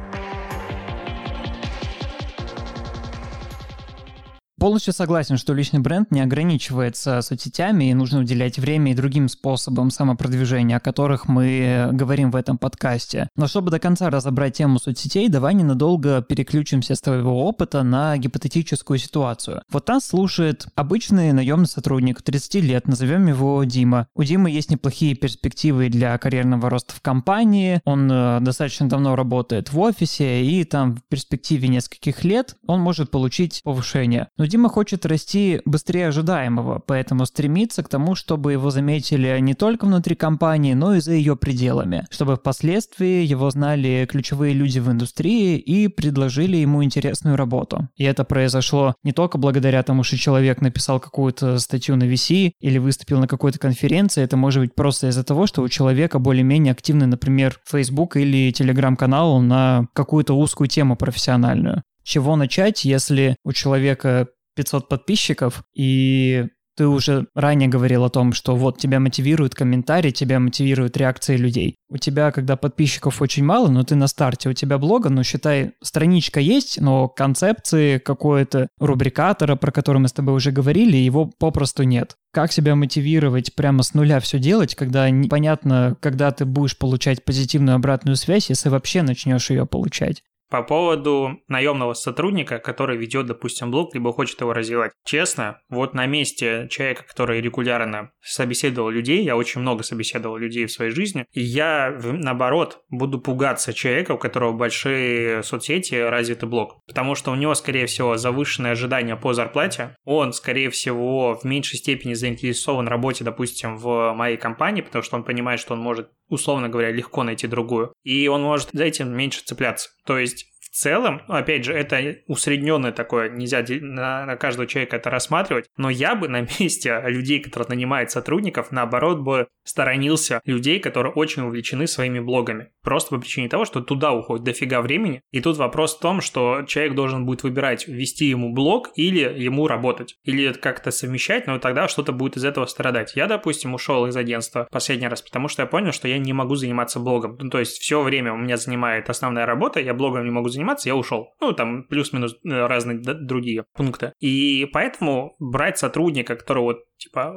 Полностью согласен, что личный бренд не ограничивается соцсетями, и нужно уделять время и другим способам самопродвижения, о которых мы говорим в этом подкасте. Но чтобы до конца разобрать тему соцсетей, давай ненадолго переключимся с твоего опыта на гипотетическую ситуацию. Вот нас слушает обычный наемный сотрудник, 30 лет, назовем его Дима. У Димы есть неплохие перспективы для карьерного роста в компании, он э, достаточно давно работает в офисе, и там в перспективе нескольких лет он может получить повышение. Но Дима хочет расти быстрее ожидаемого, поэтому стремится к тому, чтобы его заметили не только внутри компании, но и за ее пределами, чтобы впоследствии его знали ключевые люди в индустрии и предложили ему интересную работу. И это произошло не только благодаря тому, что человек написал какую-то статью на VC или выступил на какой-то конференции, это может быть просто из-за того, что у человека более-менее активный, например, Facebook или Telegram-канал на какую-то узкую тему профессиональную чего начать, если у человека 500 подписчиков, и ты уже ранее говорил о том, что вот тебя мотивируют комментарии, тебя мотивируют реакции людей. У тебя, когда подписчиков очень мало, но ты на старте, у тебя блога, ну, считай, страничка есть, но концепции какой-то рубрикатора, про который мы с тобой уже говорили, его попросту нет. Как себя мотивировать прямо с нуля все делать, когда непонятно, когда ты будешь получать позитивную обратную связь, если вообще начнешь ее получать? По поводу наемного сотрудника, который ведет, допустим, блог, либо хочет его развивать. Честно, вот на месте человека, который регулярно собеседовал людей, я очень много собеседовал людей в своей жизни, я, наоборот, буду пугаться человека, у которого большие соцсети, развитый блог. Потому что у него, скорее всего, завышенные ожидания по зарплате, он, скорее всего, в меньшей степени заинтересован в работе, допустим, в моей компании, потому что он понимает, что он может условно говоря, легко найти другую. И он может за этим меньше цепляться. То есть целом, опять же, это усредненное такое, нельзя на, на каждого человека это рассматривать, но я бы на месте людей, которые нанимают сотрудников, наоборот бы сторонился людей, которые очень увлечены своими блогами. Просто по причине того, что туда уходит дофига времени. И тут вопрос в том, что человек должен будет выбирать, вести ему блог или ему работать. Или как-то совмещать, но тогда что-то будет из этого страдать. Я, допустим, ушел из агентства последний раз, потому что я понял, что я не могу заниматься блогом. Ну, то есть все время у меня занимает основная работа, я блогом не могу заниматься, заниматься, я ушел. Ну, там плюс-минус э, разные другие пункты. И поэтому брать сотрудника, которого вот, типа,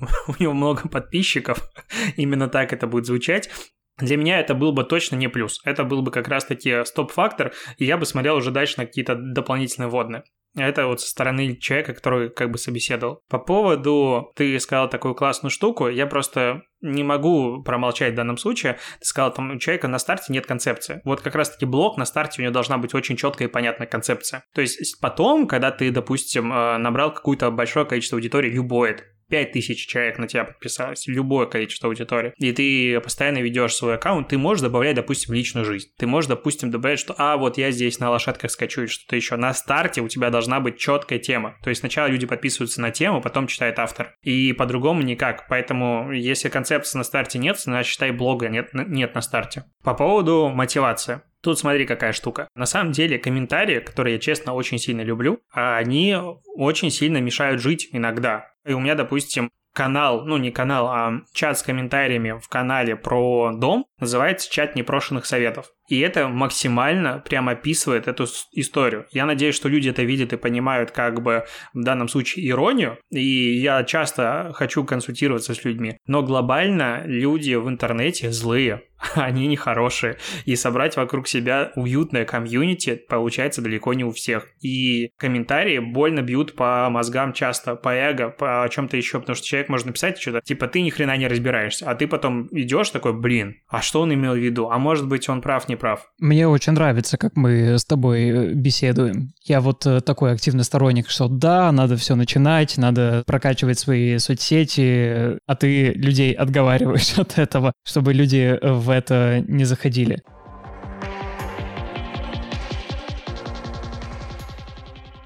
у него много подписчиков, именно так это будет звучать, для меня это был бы точно не плюс. Это был бы как раз-таки стоп-фактор, и я бы смотрел уже дальше на какие-то дополнительные водные. Это вот со стороны человека, который как бы собеседовал. По поводу, ты сказал такую классную штуку, я просто не могу промолчать в данном случае. Ты сказал, там у человека на старте нет концепции. Вот как раз-таки блок на старте у него должна быть очень четкая и понятная концепция. То есть потом, когда ты, допустим, э, набрал какое-то большое количество аудитории, любое 5000 человек на тебя подписалось, любое количество аудитории, и ты постоянно ведешь свой аккаунт, ты можешь добавлять, допустим, личную жизнь. Ты можешь, допустим, добавлять, что, а, вот я здесь на лошадках скачу или что-то еще. На старте у тебя должна быть четкая тема. То есть сначала люди подписываются на тему, потом читает автор. И по-другому никак. Поэтому, если концепции на старте нет, значит, считай, блога нет, нет на старте. По поводу мотивации. Тут смотри, какая штука. На самом деле, комментарии, которые я, честно, очень сильно люблю, они очень сильно мешают жить иногда. И у меня, допустим, канал, ну не канал, а чат с комментариями в канале про дом называется «Чат непрошенных советов». И это максимально прям описывает эту историю. Я надеюсь, что люди это видят и понимают как бы в данном случае иронию. И я часто хочу консультироваться с людьми. Но глобально люди в интернете злые. Они нехорошие. И собрать вокруг себя уютное комьюнити получается далеко не у всех. И комментарии больно бьют по мозгам часто, по эго, по чем-то еще. Потому что человек может написать что-то, типа, ты ни хрена не разбираешься. А ты потом идешь такой, блин, а что он имел в виду? А может быть, он прав, не прав. Мне очень нравится, как мы с тобой э, беседуем. Я вот э, такой активный сторонник, что да, надо все начинать, надо прокачивать свои соцсети, а ты людей отговариваешь от этого, чтобы люди в это не заходили.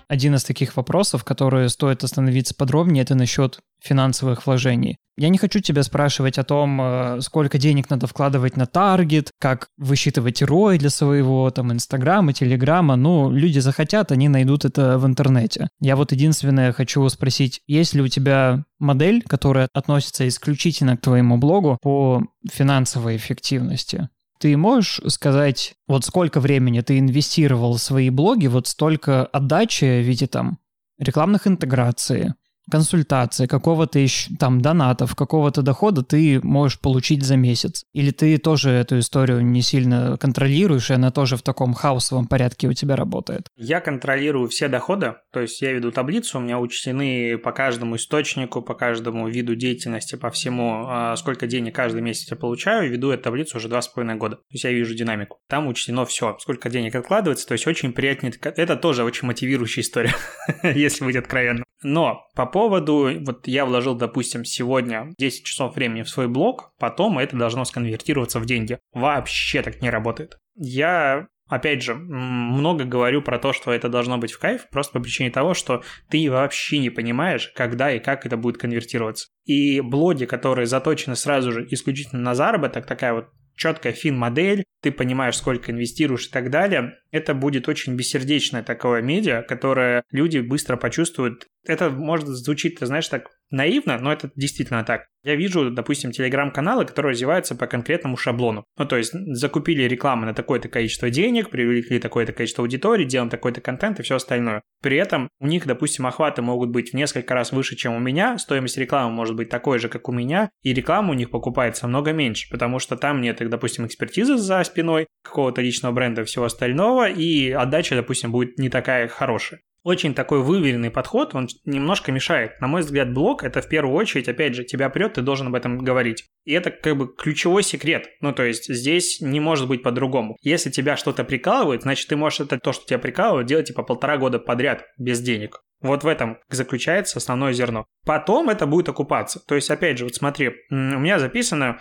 Один из таких вопросов, которые стоит остановиться подробнее, это насчет финансовых вложений. Я не хочу тебя спрашивать о том, э, сколько денег надо вкладывать на таргет, как высчитывать ROI для своего там Инстаграма, Телеграма. Ну, люди захотят, они найдут это в интернете. Я вот единственное хочу спросить, есть ли у тебя модель, которая относится исключительно к твоему блогу по финансовой эффективности? Ты можешь сказать, вот сколько времени ты инвестировал в свои блоги, вот столько отдачи в виде там рекламных интеграций, консультации, какого-то еще там донатов, какого-то дохода ты можешь получить за месяц. Или ты тоже эту историю не сильно контролируешь, и она тоже в таком хаосовом порядке у тебя работает? Я контролирую все доходы, то есть я веду таблицу, у меня учтены по каждому источнику, по каждому виду деятельности, по всему, а, сколько денег каждый месяц я получаю, веду эту таблицу уже два с половиной года. То есть я вижу динамику. Там учтено все, сколько денег откладывается, то есть очень приятнее. Это тоже очень мотивирующая история, если быть откровенным. Но по поводу, вот я вложил, допустим, сегодня 10 часов времени в свой блог, потом это должно сконвертироваться в деньги. Вообще так не работает. Я Опять же, много говорю про то, что это должно быть в кайф, просто по причине того, что ты вообще не понимаешь, когда и как это будет конвертироваться. И блоги, которые заточены сразу же исключительно на заработок, такая вот четкая фин-модель, ты понимаешь, сколько инвестируешь и так далее, Это будет очень бессердечное такое медиа, которое люди быстро почувствуют. Это может звучить, ты знаешь, так наивно, но это действительно так. Я вижу, допустим, телеграм-каналы, которые развиваются по конкретному шаблону. Ну, то есть закупили рекламу на такое-то количество денег, привлекли такое-то количество аудитории, делаем такой-то контент и все остальное. При этом у них, допустим, охваты могут быть в несколько раз выше, чем у меня, стоимость рекламы может быть такой же, как у меня, и реклама у них покупается много меньше, потому что там нет, допустим, экспертизы за спиной, какого-то личного бренда и всего остального, и отдача, допустим, будет не такая хорошая очень такой выверенный подход, он немножко мешает. На мой взгляд, блог — это в первую очередь, опять же, тебя прет, ты должен об этом говорить. И это как бы ключевой секрет. Ну, то есть здесь не может быть по-другому. Если тебя что-то прикалывает, значит, ты можешь это то, что тебя прикалывает, делать типа полтора года подряд без денег. Вот в этом заключается основное зерно. Потом это будет окупаться. То есть, опять же, вот смотри, у меня записано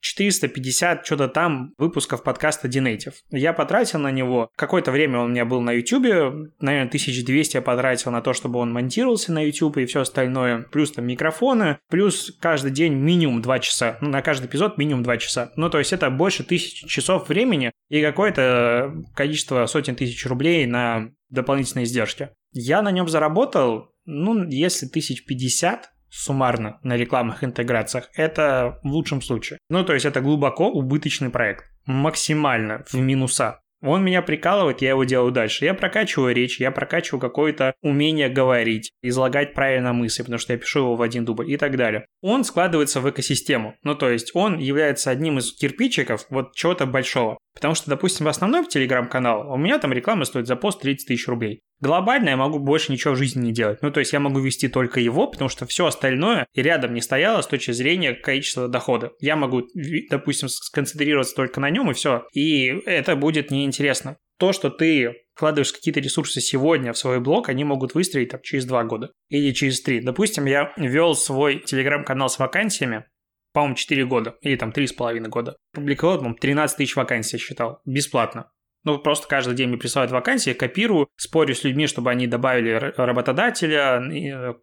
450 что-то там выпусков подкаста Dinative. Я потратил на него, какое-то время он у меня был на YouTube, наверное, 1200 я потратил на то, чтобы он монтировался на YouTube и все остальное, плюс там микрофоны, плюс каждый день минимум 2 часа, ну, на каждый эпизод минимум 2 часа. Ну, то есть это больше тысяч часов времени и какое-то количество сотен тысяч рублей на дополнительные издержки. Я на нем заработал, ну, если тысяч пятьдесят, суммарно на рекламных интеграциях, это в лучшем случае. Ну, то есть это глубоко убыточный проект. Максимально в минуса. Он меня прикалывает, я его делаю дальше. Я прокачиваю речь, я прокачиваю какое-то умение говорить, излагать правильно мысли, потому что я пишу его в один дубль и так далее. Он складывается в экосистему. Ну, то есть он является одним из кирпичиков вот чего-то большого. Потому что, допустим, основной телеграм-канал, у меня там реклама стоит за пост 30 тысяч рублей. Глобально я могу больше ничего в жизни не делать. Ну, то есть я могу вести только его, потому что все остальное и рядом не стояло с точки зрения количества дохода. Я могу, допустим, сконцентрироваться только на нем и все. И это будет неинтересно. То, что ты вкладываешь какие-то ресурсы сегодня в свой блог, они могут выстрелить там, через два года или через три. Допустим, я вел свой телеграм-канал с вакансиями, по-моему, 4 года или там 3,5 года. Публиковал, по 13 тысяч вакансий считал, бесплатно. Ну, просто каждый день мне присылают вакансии, я копирую, спорю с людьми, чтобы они добавили работодателя, э,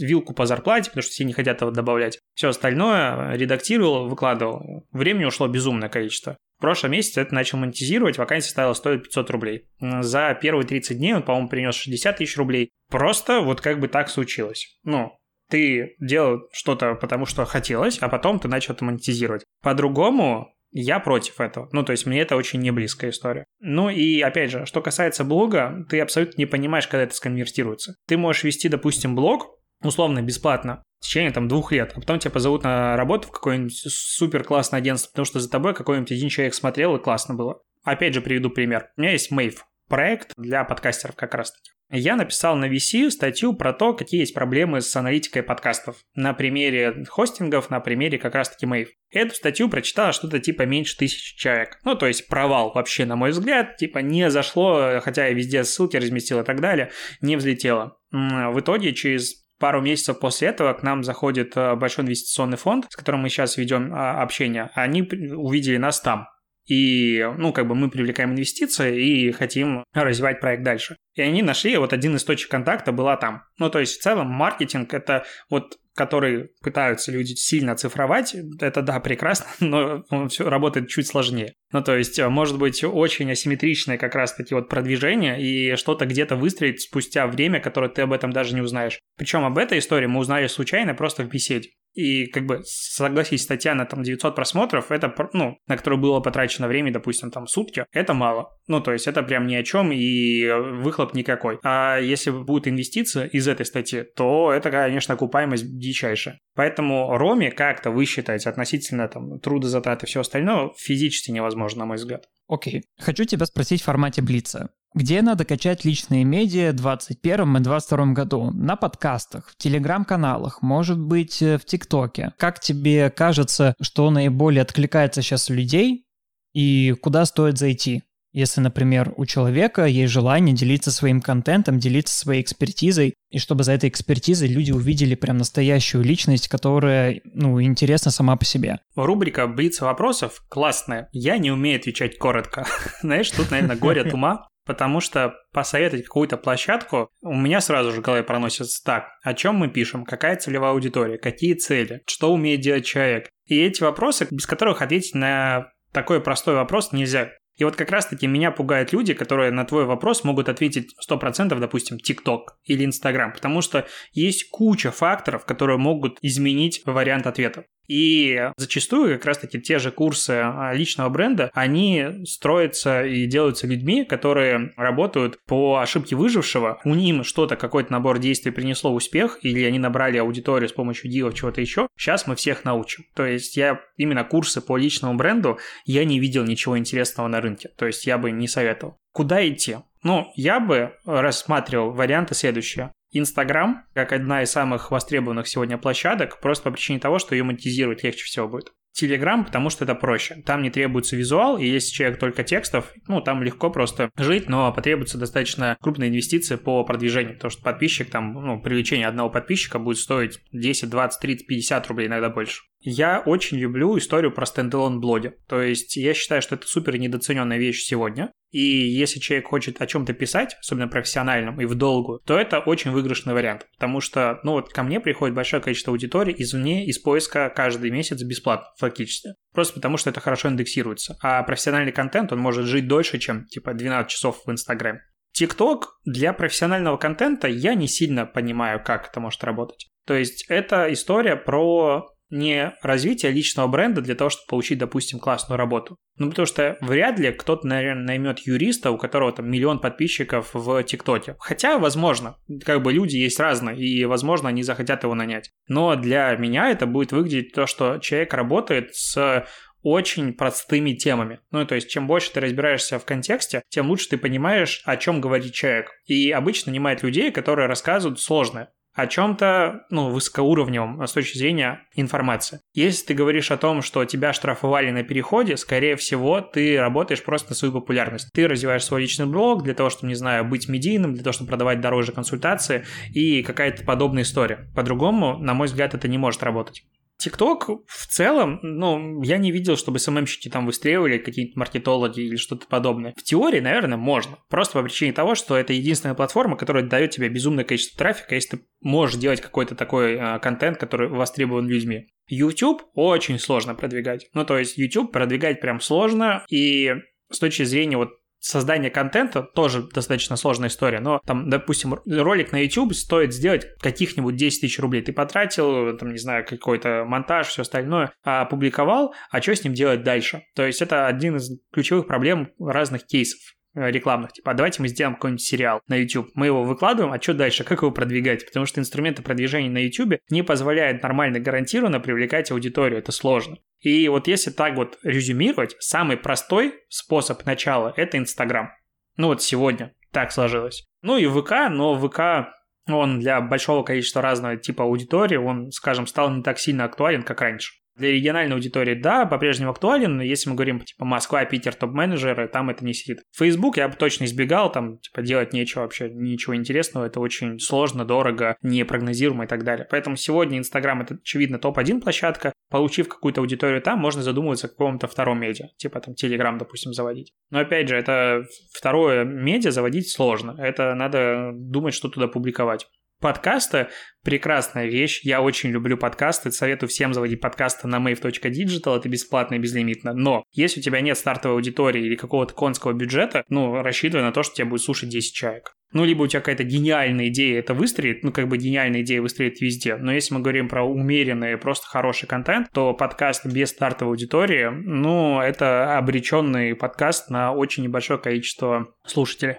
вилку по зарплате, потому что все не хотят его добавлять. Все остальное редактировал, выкладывал. Времени ушло безумное количество. В прошлом месяце это начал монетизировать, вакансия стала стоить 500 рублей. За первые 30 дней он, по-моему, принес 60 тысяч рублей. Просто вот как бы так случилось. Ну, ты делал что-то потому, что хотелось, а потом ты начал это монетизировать. По-другому я против этого. Ну, то есть мне это очень не близкая история. Ну и, опять же, что касается блога, ты абсолютно не понимаешь, когда это сконвертируется. Ты можешь вести, допустим, блог, условно, бесплатно, в течение там двух лет, а потом тебя позовут на работу в какое-нибудь супер классное агентство, потому что за тобой какой-нибудь один человек смотрел и классно было. Опять же приведу пример. У меня есть Mave, проект для подкастеров как раз-таки. Я написал на VC статью про то, какие есть проблемы с аналитикой подкастов на примере хостингов, на примере как раз-таки Mave. Эту статью прочитало что-то типа меньше тысячи человек. Ну, то есть провал вообще, на мой взгляд, типа не зашло, хотя я везде ссылки разместил и так далее, не взлетело. В итоге через пару месяцев после этого к нам заходит э, большой инвестиционный фонд, с которым мы сейчас ведем а, общение. Они увидели нас там и, ну, как бы мы привлекаем инвестиции и хотим развивать проект дальше. И они нашли, вот один из точек контакта была там. Ну, то есть в целом маркетинг – это вот который пытаются люди сильно цифровать, это да, прекрасно, но он все работает чуть сложнее. Ну, то есть, может быть, очень асимметричное как раз-таки вот продвижение, и что-то где-то выстрелит спустя время, которое ты об этом даже не узнаешь. Причем об этой истории мы узнали случайно просто в беседе. И как бы, согласись, статья на там 900 просмотров, это, ну, на которую было потрачено время, допустим, там сутки, это мало. Ну, то есть это прям ни о чем и выхлоп никакой. А если будет инвестиция из этой статьи, то это, конечно, окупаемость дичайшая. Поэтому Роме как-то высчитать относительно там трудозатрат и все остальное физически невозможно, на мой взгляд. Окей. Хочу тебя спросить в формате Блица. Где надо качать личные медиа в 2021 и 2022 году? На подкастах, в телеграм-каналах, может быть, э, в ТикТоке. Как тебе кажется, что наиболее откликается сейчас у людей и куда стоит зайти? Если, например, у человека есть желание делиться своим контентом, делиться своей экспертизой, и чтобы за этой экспертизой люди увидели прям настоящую личность, которая, ну, интересна сама по себе. Рубрика «Блиц вопросов» классная. Я не умею отвечать коротко. Знаешь, тут, наверное, горе от ума. Потому что посоветовать какую-то площадку, у меня сразу же в голове проносится так, о чем мы пишем, какая целевая аудитория, какие цели, что умеет делать человек. И эти вопросы, без которых ответить на такой простой вопрос нельзя. И вот как раз-таки меня пугают люди, которые на твой вопрос могут ответить 100%, допустим, TikTok или Instagram, потому что есть куча факторов, которые могут изменить вариант ответа. И зачастую как раз-таки те же курсы а, личного бренда, они строятся и делаются людьми, которые работают по ошибке выжившего. У них что-то, какой-то набор действий принесло успех, или они набрали аудиторию с помощью дилов, чего-то еще. Сейчас мы всех научим. То есть я именно курсы по личному бренду, я не видел ничего интересного на рынке. То есть я бы не советовал. Куда идти? Ну, я бы рассматривал варианты следующие. Инстаграм, как одна из самых востребованных сегодня площадок, просто по причине того, что ее монетизировать легче всего будет. Телеграм, потому что это проще. Там не требуется визуал, и если человек только текстов, ну, там легко просто жить, но потребуется достаточно крупная инвестиция по продвижению, потому что подписчик там, ну, привлечение одного подписчика будет стоить 10, 20, 30, 50 рублей, иногда больше. Я очень люблю историю про стендалон блоги. То есть я считаю, что это супер недооцененная вещь сегодня. И если человек хочет о чем-то писать, особенно профессиональном и в долгу, то это очень выигрышный вариант. Потому что, ну вот ко мне приходит большое количество аудитории извне, из поиска каждый месяц бесплатно фактически. Просто потому что это хорошо индексируется. А профессиональный контент, он может жить дольше, чем типа 12 часов в Инстаграме. ТикТок для профессионального контента я не сильно понимаю, как это может работать. То есть это история про не развитие личного бренда для того, чтобы получить, допустим, классную работу. Ну, потому что вряд ли кто-то, наверное, наймет юриста, у которого там миллион подписчиков в ТикТоке. Хотя, возможно, как бы люди есть разные, и, возможно, они захотят его нанять. Но для меня это будет выглядеть то, что человек работает с очень простыми темами. Ну, то есть, чем больше ты разбираешься в контексте, тем лучше ты понимаешь, о чем говорит человек. И обычно нанимает людей, которые рассказывают сложное о чем-то, ну, высокоуровневом с точки зрения информации. Если ты говоришь о том, что тебя штрафовали на переходе, скорее всего, ты работаешь просто на свою популярность. Ты развиваешь свой личный блог для того, чтобы, не знаю, быть медийным, для того, чтобы продавать дороже консультации и какая-то подобная история. По-другому, на мой взгляд, это не может работать. ТикТок в целом, ну, я не видел, чтобы СММщики там выстреливали, какие-то маркетологи или что-то подобное. В теории, наверное, можно. Просто по причине того, что это единственная платформа, которая дает тебе безумное количество трафика, если ты можешь делать какой-то такой э, контент, который востребован людьми. YouTube очень сложно продвигать. Ну, то есть YouTube продвигать прям сложно, и с точки зрения вот создание контента тоже достаточно сложная история, но там, допустим, ролик на YouTube стоит сделать каких-нибудь 10 тысяч рублей. Ты потратил, там, не знаю, какой-то монтаж, все остальное, а опубликовал, а что с ним делать дальше? То есть это один из ключевых проблем разных кейсов. Э, рекламных, типа, а давайте мы сделаем какой-нибудь сериал на YouTube. Мы его выкладываем, а что дальше? Как его продвигать? Потому что инструменты продвижения на YouTube не позволяют нормально гарантированно привлекать аудиторию. Это сложно. И вот если так вот резюмировать, самый простой способ начала – это Инстаграм. Ну вот сегодня так сложилось. Ну и ВК, но ВК он для большого количества разного типа аудитории, он, скажем, стал не так сильно актуален, как раньше. Для региональной аудитории, да, по-прежнему актуален, но если мы говорим, типа, Москва, Питер, топ-менеджеры, там это не сидит. Facebook я бы точно избегал, там, типа, делать нечего вообще, ничего интересного, это очень сложно, дорого, непрогнозируемо и так далее. Поэтому сегодня Инстаграм это, очевидно, топ-1 площадка. Получив какую-то аудиторию там, можно задумываться о каком-то втором медиа, типа, там, Телеграм, допустим, заводить. Но, опять же, это второе медиа заводить сложно. Это надо думать, что туда публиковать. Подкасты – прекрасная вещь. Я очень люблю подкасты. Советую всем заводить подкасты на mave.digital. Это бесплатно и безлимитно. Но если у тебя нет стартовой аудитории или какого-то конского бюджета, ну, рассчитывай на то, что тебя будет слушать 10 человек. Ну, либо у тебя какая-то гениальная идея, это выстрелит, ну, как бы гениальная идея выстрелит везде. Но если мы говорим про умеренный, просто хороший контент, то подкаст без стартовой аудитории, ну, это обреченный подкаст на очень небольшое количество слушателей.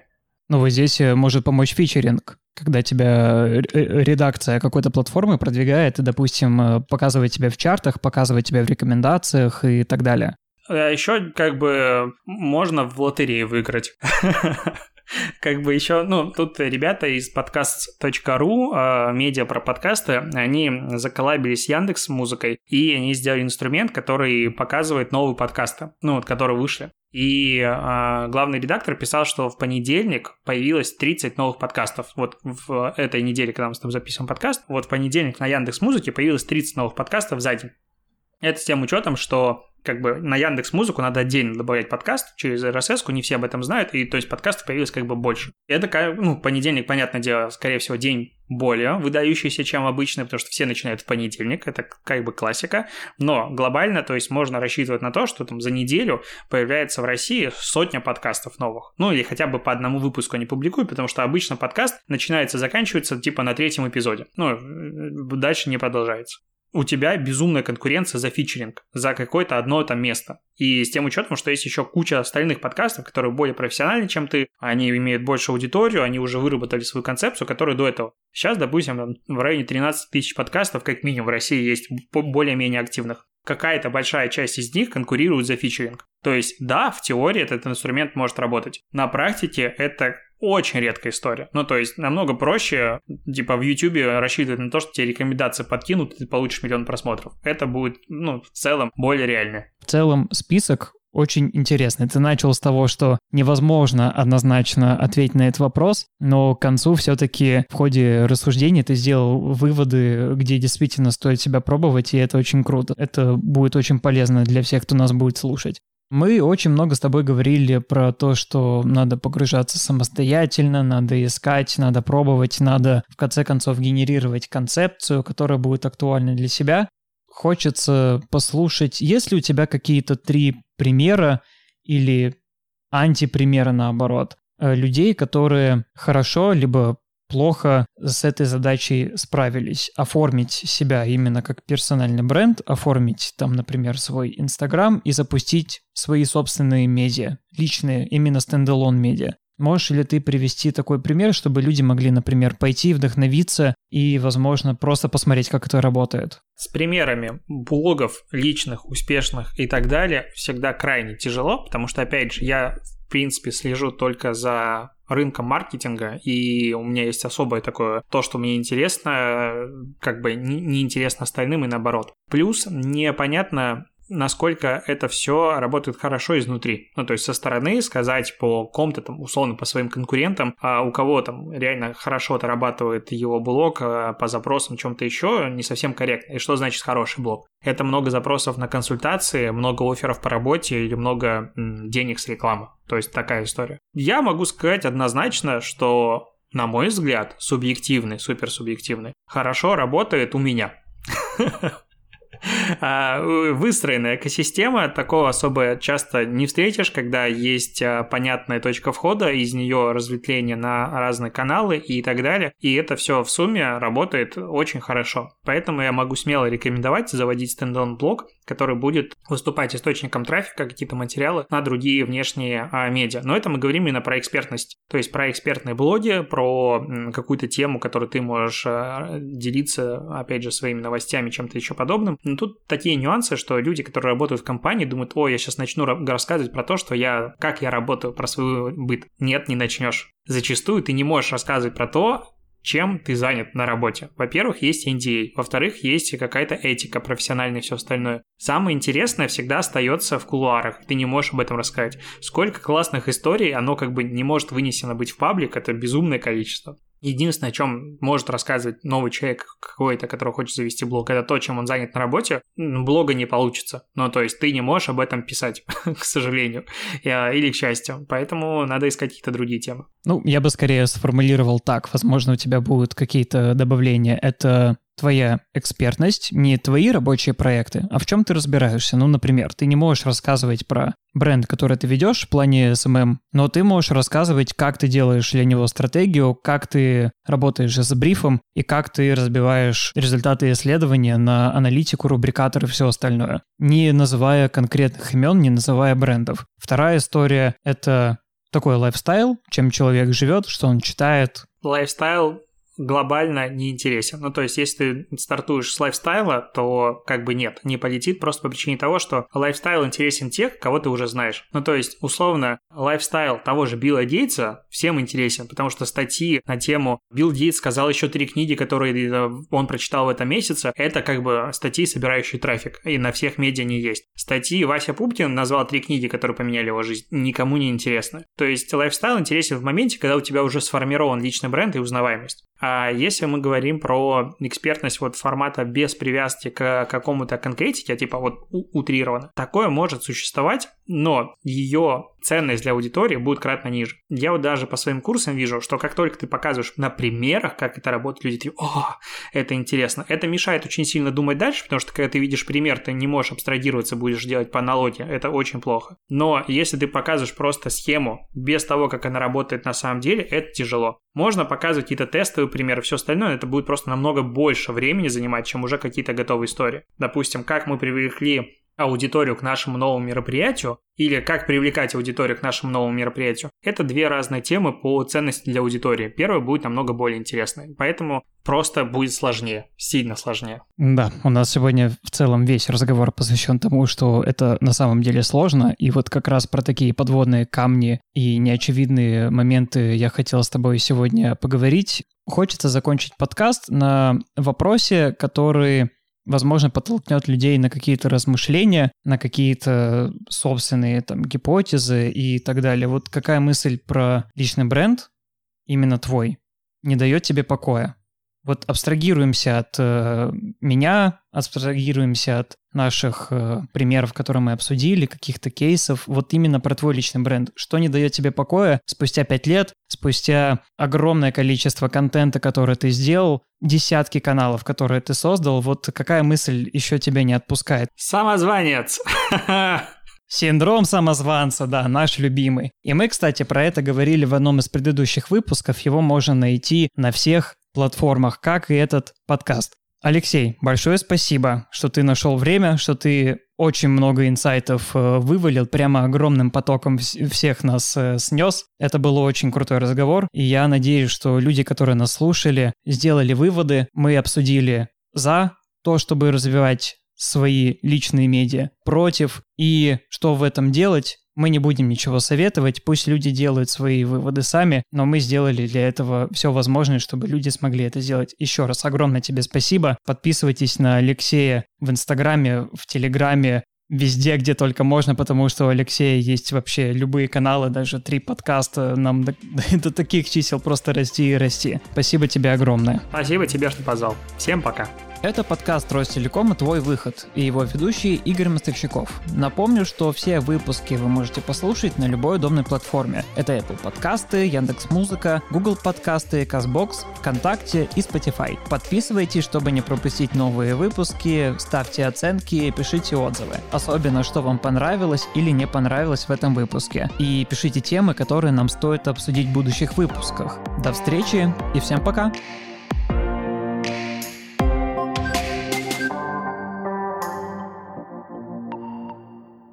Ну, вот здесь э, может помочь фичеринг когда тебя э, редакция какой-то платформы продвигает и, допустим, э, показывает тебя в чартах, показывает тебя в рекомендациях и так далее. А еще как бы можно в лотерее выиграть. Как бы еще, ну, тут ребята из подкаст.ру, а, медиа про подкасты, они заколабились с Яндекс музыкой, и они сделали инструмент, который показывает новые подкасты, ну, вот, которые вышли. И э, главный редактор писал, что в понедельник появилось 30 новых подкастов. Вот в этой неделе, когда мы с тобой записываем подкаст, вот в понедельник на Яндекс Музыке появилось 30 новых подкастов за день. Это с тем учетом, что как бы на Яндекс Музыку надо отдельно добавлять подкаст через RSS, не все об этом знают, и то есть подкастов появилось как бы больше. Это, ну, понедельник, понятное дело, скорее всего, день более выдающийся, чем обычно, потому что все начинают в понедельник, это как бы классика, но глобально, то есть можно рассчитывать на то, что там за неделю появляется в России сотня подкастов новых, ну или хотя бы по одному выпуску они публикуют, потому что обычно подкаст начинается, заканчивается типа на третьем эпизоде, ну дальше не продолжается у тебя безумная конкуренция за фичеринг, за какое-то одно там место. И с тем учетом, что есть еще куча остальных подкастов, которые более профессиональны, чем ты, они имеют больше аудиторию, они уже выработали свою концепцию, которая до этого. Сейчас, допустим, в районе 13 тысяч подкастов, как минимум, в России есть более-менее активных. Какая-то большая часть из них конкурирует за фичеринг. То есть, да, в теории этот инструмент может работать. На практике это очень редкая история. Ну, то есть, намного проще, типа, в YouTube рассчитывать на то, что тебе рекомендации подкинут, и ты получишь миллион просмотров. Это будет, ну, в целом более реально. В целом, список очень интересный. Ты начал с того, что невозможно однозначно ответить на этот вопрос, но к концу все-таки в ходе рассуждения ты сделал выводы, где действительно стоит себя пробовать, и это очень круто. Это будет очень полезно для всех, кто нас будет слушать. Мы очень много с тобой говорили про то, что надо погружаться самостоятельно, надо искать, надо пробовать, надо в конце концов генерировать концепцию, которая будет актуальна для себя. Хочется послушать, есть ли у тебя какие-то три примера или антипримера наоборот, э, людей, которые хорошо либо плохо с этой задачей справились. Оформить себя именно как персональный бренд, оформить там, например, свой Инстаграм и запустить свои собственные медиа, личные, именно стендалон медиа. Можешь ли ты привести такой пример, чтобы люди могли, например, пойти, вдохновиться и, возможно, просто посмотреть, как это работает? С примерами блогов личных, успешных и так далее всегда крайне тяжело, потому что, опять же, я, в принципе, слежу только за рынком маркетинга, и у меня есть особое такое, то, что мне интересно, как бы не интересно остальным и наоборот. Плюс непонятно, насколько это все работает хорошо изнутри. Ну, то есть со стороны сказать по ком-то там, условно, по своим конкурентам, а у кого там реально хорошо отрабатывает его блог а по запросам, чем-то еще, не совсем корректно. И что значит хороший блог? Это много запросов на консультации, много офферов по работе или много м, денег с рекламы. То есть такая история. Я могу сказать однозначно, что на мой взгляд, субъективный, суперсубъективный, хорошо работает у меня. А, выстроенная экосистема, такого особо часто не встретишь, когда есть а, понятная точка входа, из нее разветвление на разные каналы и так далее. И это все в сумме работает очень хорошо. Поэтому я могу смело рекомендовать заводить стендалон блог, который будет выступать источником трафика, какие-то материалы на другие внешние а, медиа. Но это мы говорим именно про экспертность. То есть про экспертные блоги, про какую-то тему, которую ты можешь делиться, опять же, своими новостями, чем-то еще подобным. Но тут такие нюансы, что люди, которые работают в компании, думают, о, я сейчас начну рассказывать про то, что я, как я работаю, про свой быт. Нет, не начнешь. Зачастую ты не можешь рассказывать про то, чем ты занят на работе. Во-первых, есть NDA, во-вторых, есть какая-то этика профессиональная и все остальное. Самое интересное всегда остается в кулуарах, ты не можешь об этом рассказать. Сколько классных историй, оно как бы не может вынесено быть в паблик, это безумное количество. Единственное, о чем может рассказывать новый человек какой-то, который хочет завести блог, это то, чем он занят на работе, блога не получится. Ну, то есть ты не можешь об этом писать, к сожалению, или к счастью. Поэтому надо искать какие-то другие темы. Ну, я бы скорее сформулировал так. Возможно, у тебя будут какие-то добавления. Это твоя экспертность, не твои рабочие проекты, а в чем ты разбираешься. Ну, например, ты не можешь рассказывать про бренд, который ты ведешь в плане SMM, но ты можешь рассказывать, как ты делаешь для него стратегию, как ты работаешь с брифом и как ты разбиваешь результаты исследования на аналитику, рубрикатор и все остальное, не называя конкретных имен, не называя брендов. Вторая история — это такой лайфстайл, чем человек живет, что он читает. Лайфстайл глобально не интересен. Ну, то есть, если ты стартуешь с лайфстайла, то как бы нет, не полетит просто по причине того, что лайфстайл интересен тех, кого ты уже знаешь. Ну, то есть, условно, лайфстайл того же Билла Гейтса всем интересен, потому что статьи на тему Билл Гейтс сказал еще три книги, которые э, он прочитал в этом месяце, это как бы статьи, собирающие трафик, и на всех медиа они есть. Статьи Вася Пупкин назвал три книги, которые поменяли его жизнь, никому не интересны. То есть, лайфстайл интересен в моменте, когда у тебя уже сформирован личный бренд и узнаваемость. А если мы говорим про экспертность вот формата без привязки к какому-то конкретике, типа вот утрированно, такое может существовать, но ее ценность для аудитории будет кратно ниже. Я вот даже по своим курсам вижу, что как только ты показываешь на примерах, как это работает, люди такие, о, это интересно. Это мешает очень сильно думать дальше, потому что когда ты видишь пример, ты не можешь абстрагироваться, будешь делать по аналогии. Это очень плохо. Но если ты показываешь просто схему без того, как она работает на самом деле, это тяжело. Можно показывать какие-то тестовые примеры, все остальное, это будет просто намного больше времени занимать, чем уже какие-то готовые истории. Допустим, как мы привлекли аудиторию к нашему новому мероприятию или как привлекать аудиторию к нашему новому мероприятию, это две разные темы по ценности для аудитории. Первая будет намного более интересной, поэтому просто будет сложнее, сильно сложнее. Да, у нас сегодня в целом весь разговор посвящен тому, что это на самом деле сложно, и вот как раз про такие подводные камни и неочевидные моменты я хотел с тобой сегодня поговорить. Хочется закончить подкаст на вопросе, который возможно, подтолкнет людей на какие-то размышления, на какие-то собственные там гипотезы и так далее. Вот какая мысль про личный бренд, именно твой, не дает тебе покоя? Вот абстрагируемся от э, меня, абстрагируемся от наших э, примеров, которые мы обсудили, каких-то кейсов. Вот именно про твой личный бренд. Что не дает тебе покоя спустя пять лет, спустя огромное количество контента, который ты сделал, десятки каналов, которые ты создал, вот какая мысль еще тебя не отпускает? Самозванец! Синдром самозванца, да, наш любимый. И мы, кстати, про это говорили в одном из предыдущих выпусков. Его можно найти на всех платформах, как и этот подкаст. Алексей, большое спасибо, что ты нашел время, что ты очень много инсайтов э, вывалил, прямо огромным потоком всех нас э, снес. Это был очень крутой разговор, и я надеюсь, что люди, которые нас слушали, сделали выводы. Мы обсудили за то, чтобы развивать свои личные медиа, против и что в этом делать, мы не будем ничего советовать, пусть люди делают свои выводы сами, но мы сделали для этого все возможное, чтобы люди смогли это сделать. Еще раз огромное тебе спасибо. Подписывайтесь на Алексея в Инстаграме, в Телеграме, везде, где только можно, потому что у Алексея есть вообще любые каналы, даже три подкаста. Нам до, до таких чисел просто расти и расти. Спасибо тебе огромное. Спасибо тебе, что позвал. Всем пока. Это подкаст Ростелекома «Твой выход» и его ведущий Игорь Мостовщиков. Напомню, что все выпуски вы можете послушать на любой удобной платформе. Это Apple подкасты, Яндекс Музыка, Google подкасты, Казбокс, ВКонтакте и Spotify. Подписывайтесь, чтобы не пропустить новые выпуски, ставьте оценки, пишите отзывы. Особенно, что вам понравилось или не понравилось в этом выпуске. И пишите темы, которые нам стоит обсудить в будущих выпусках. До встречи и всем пока!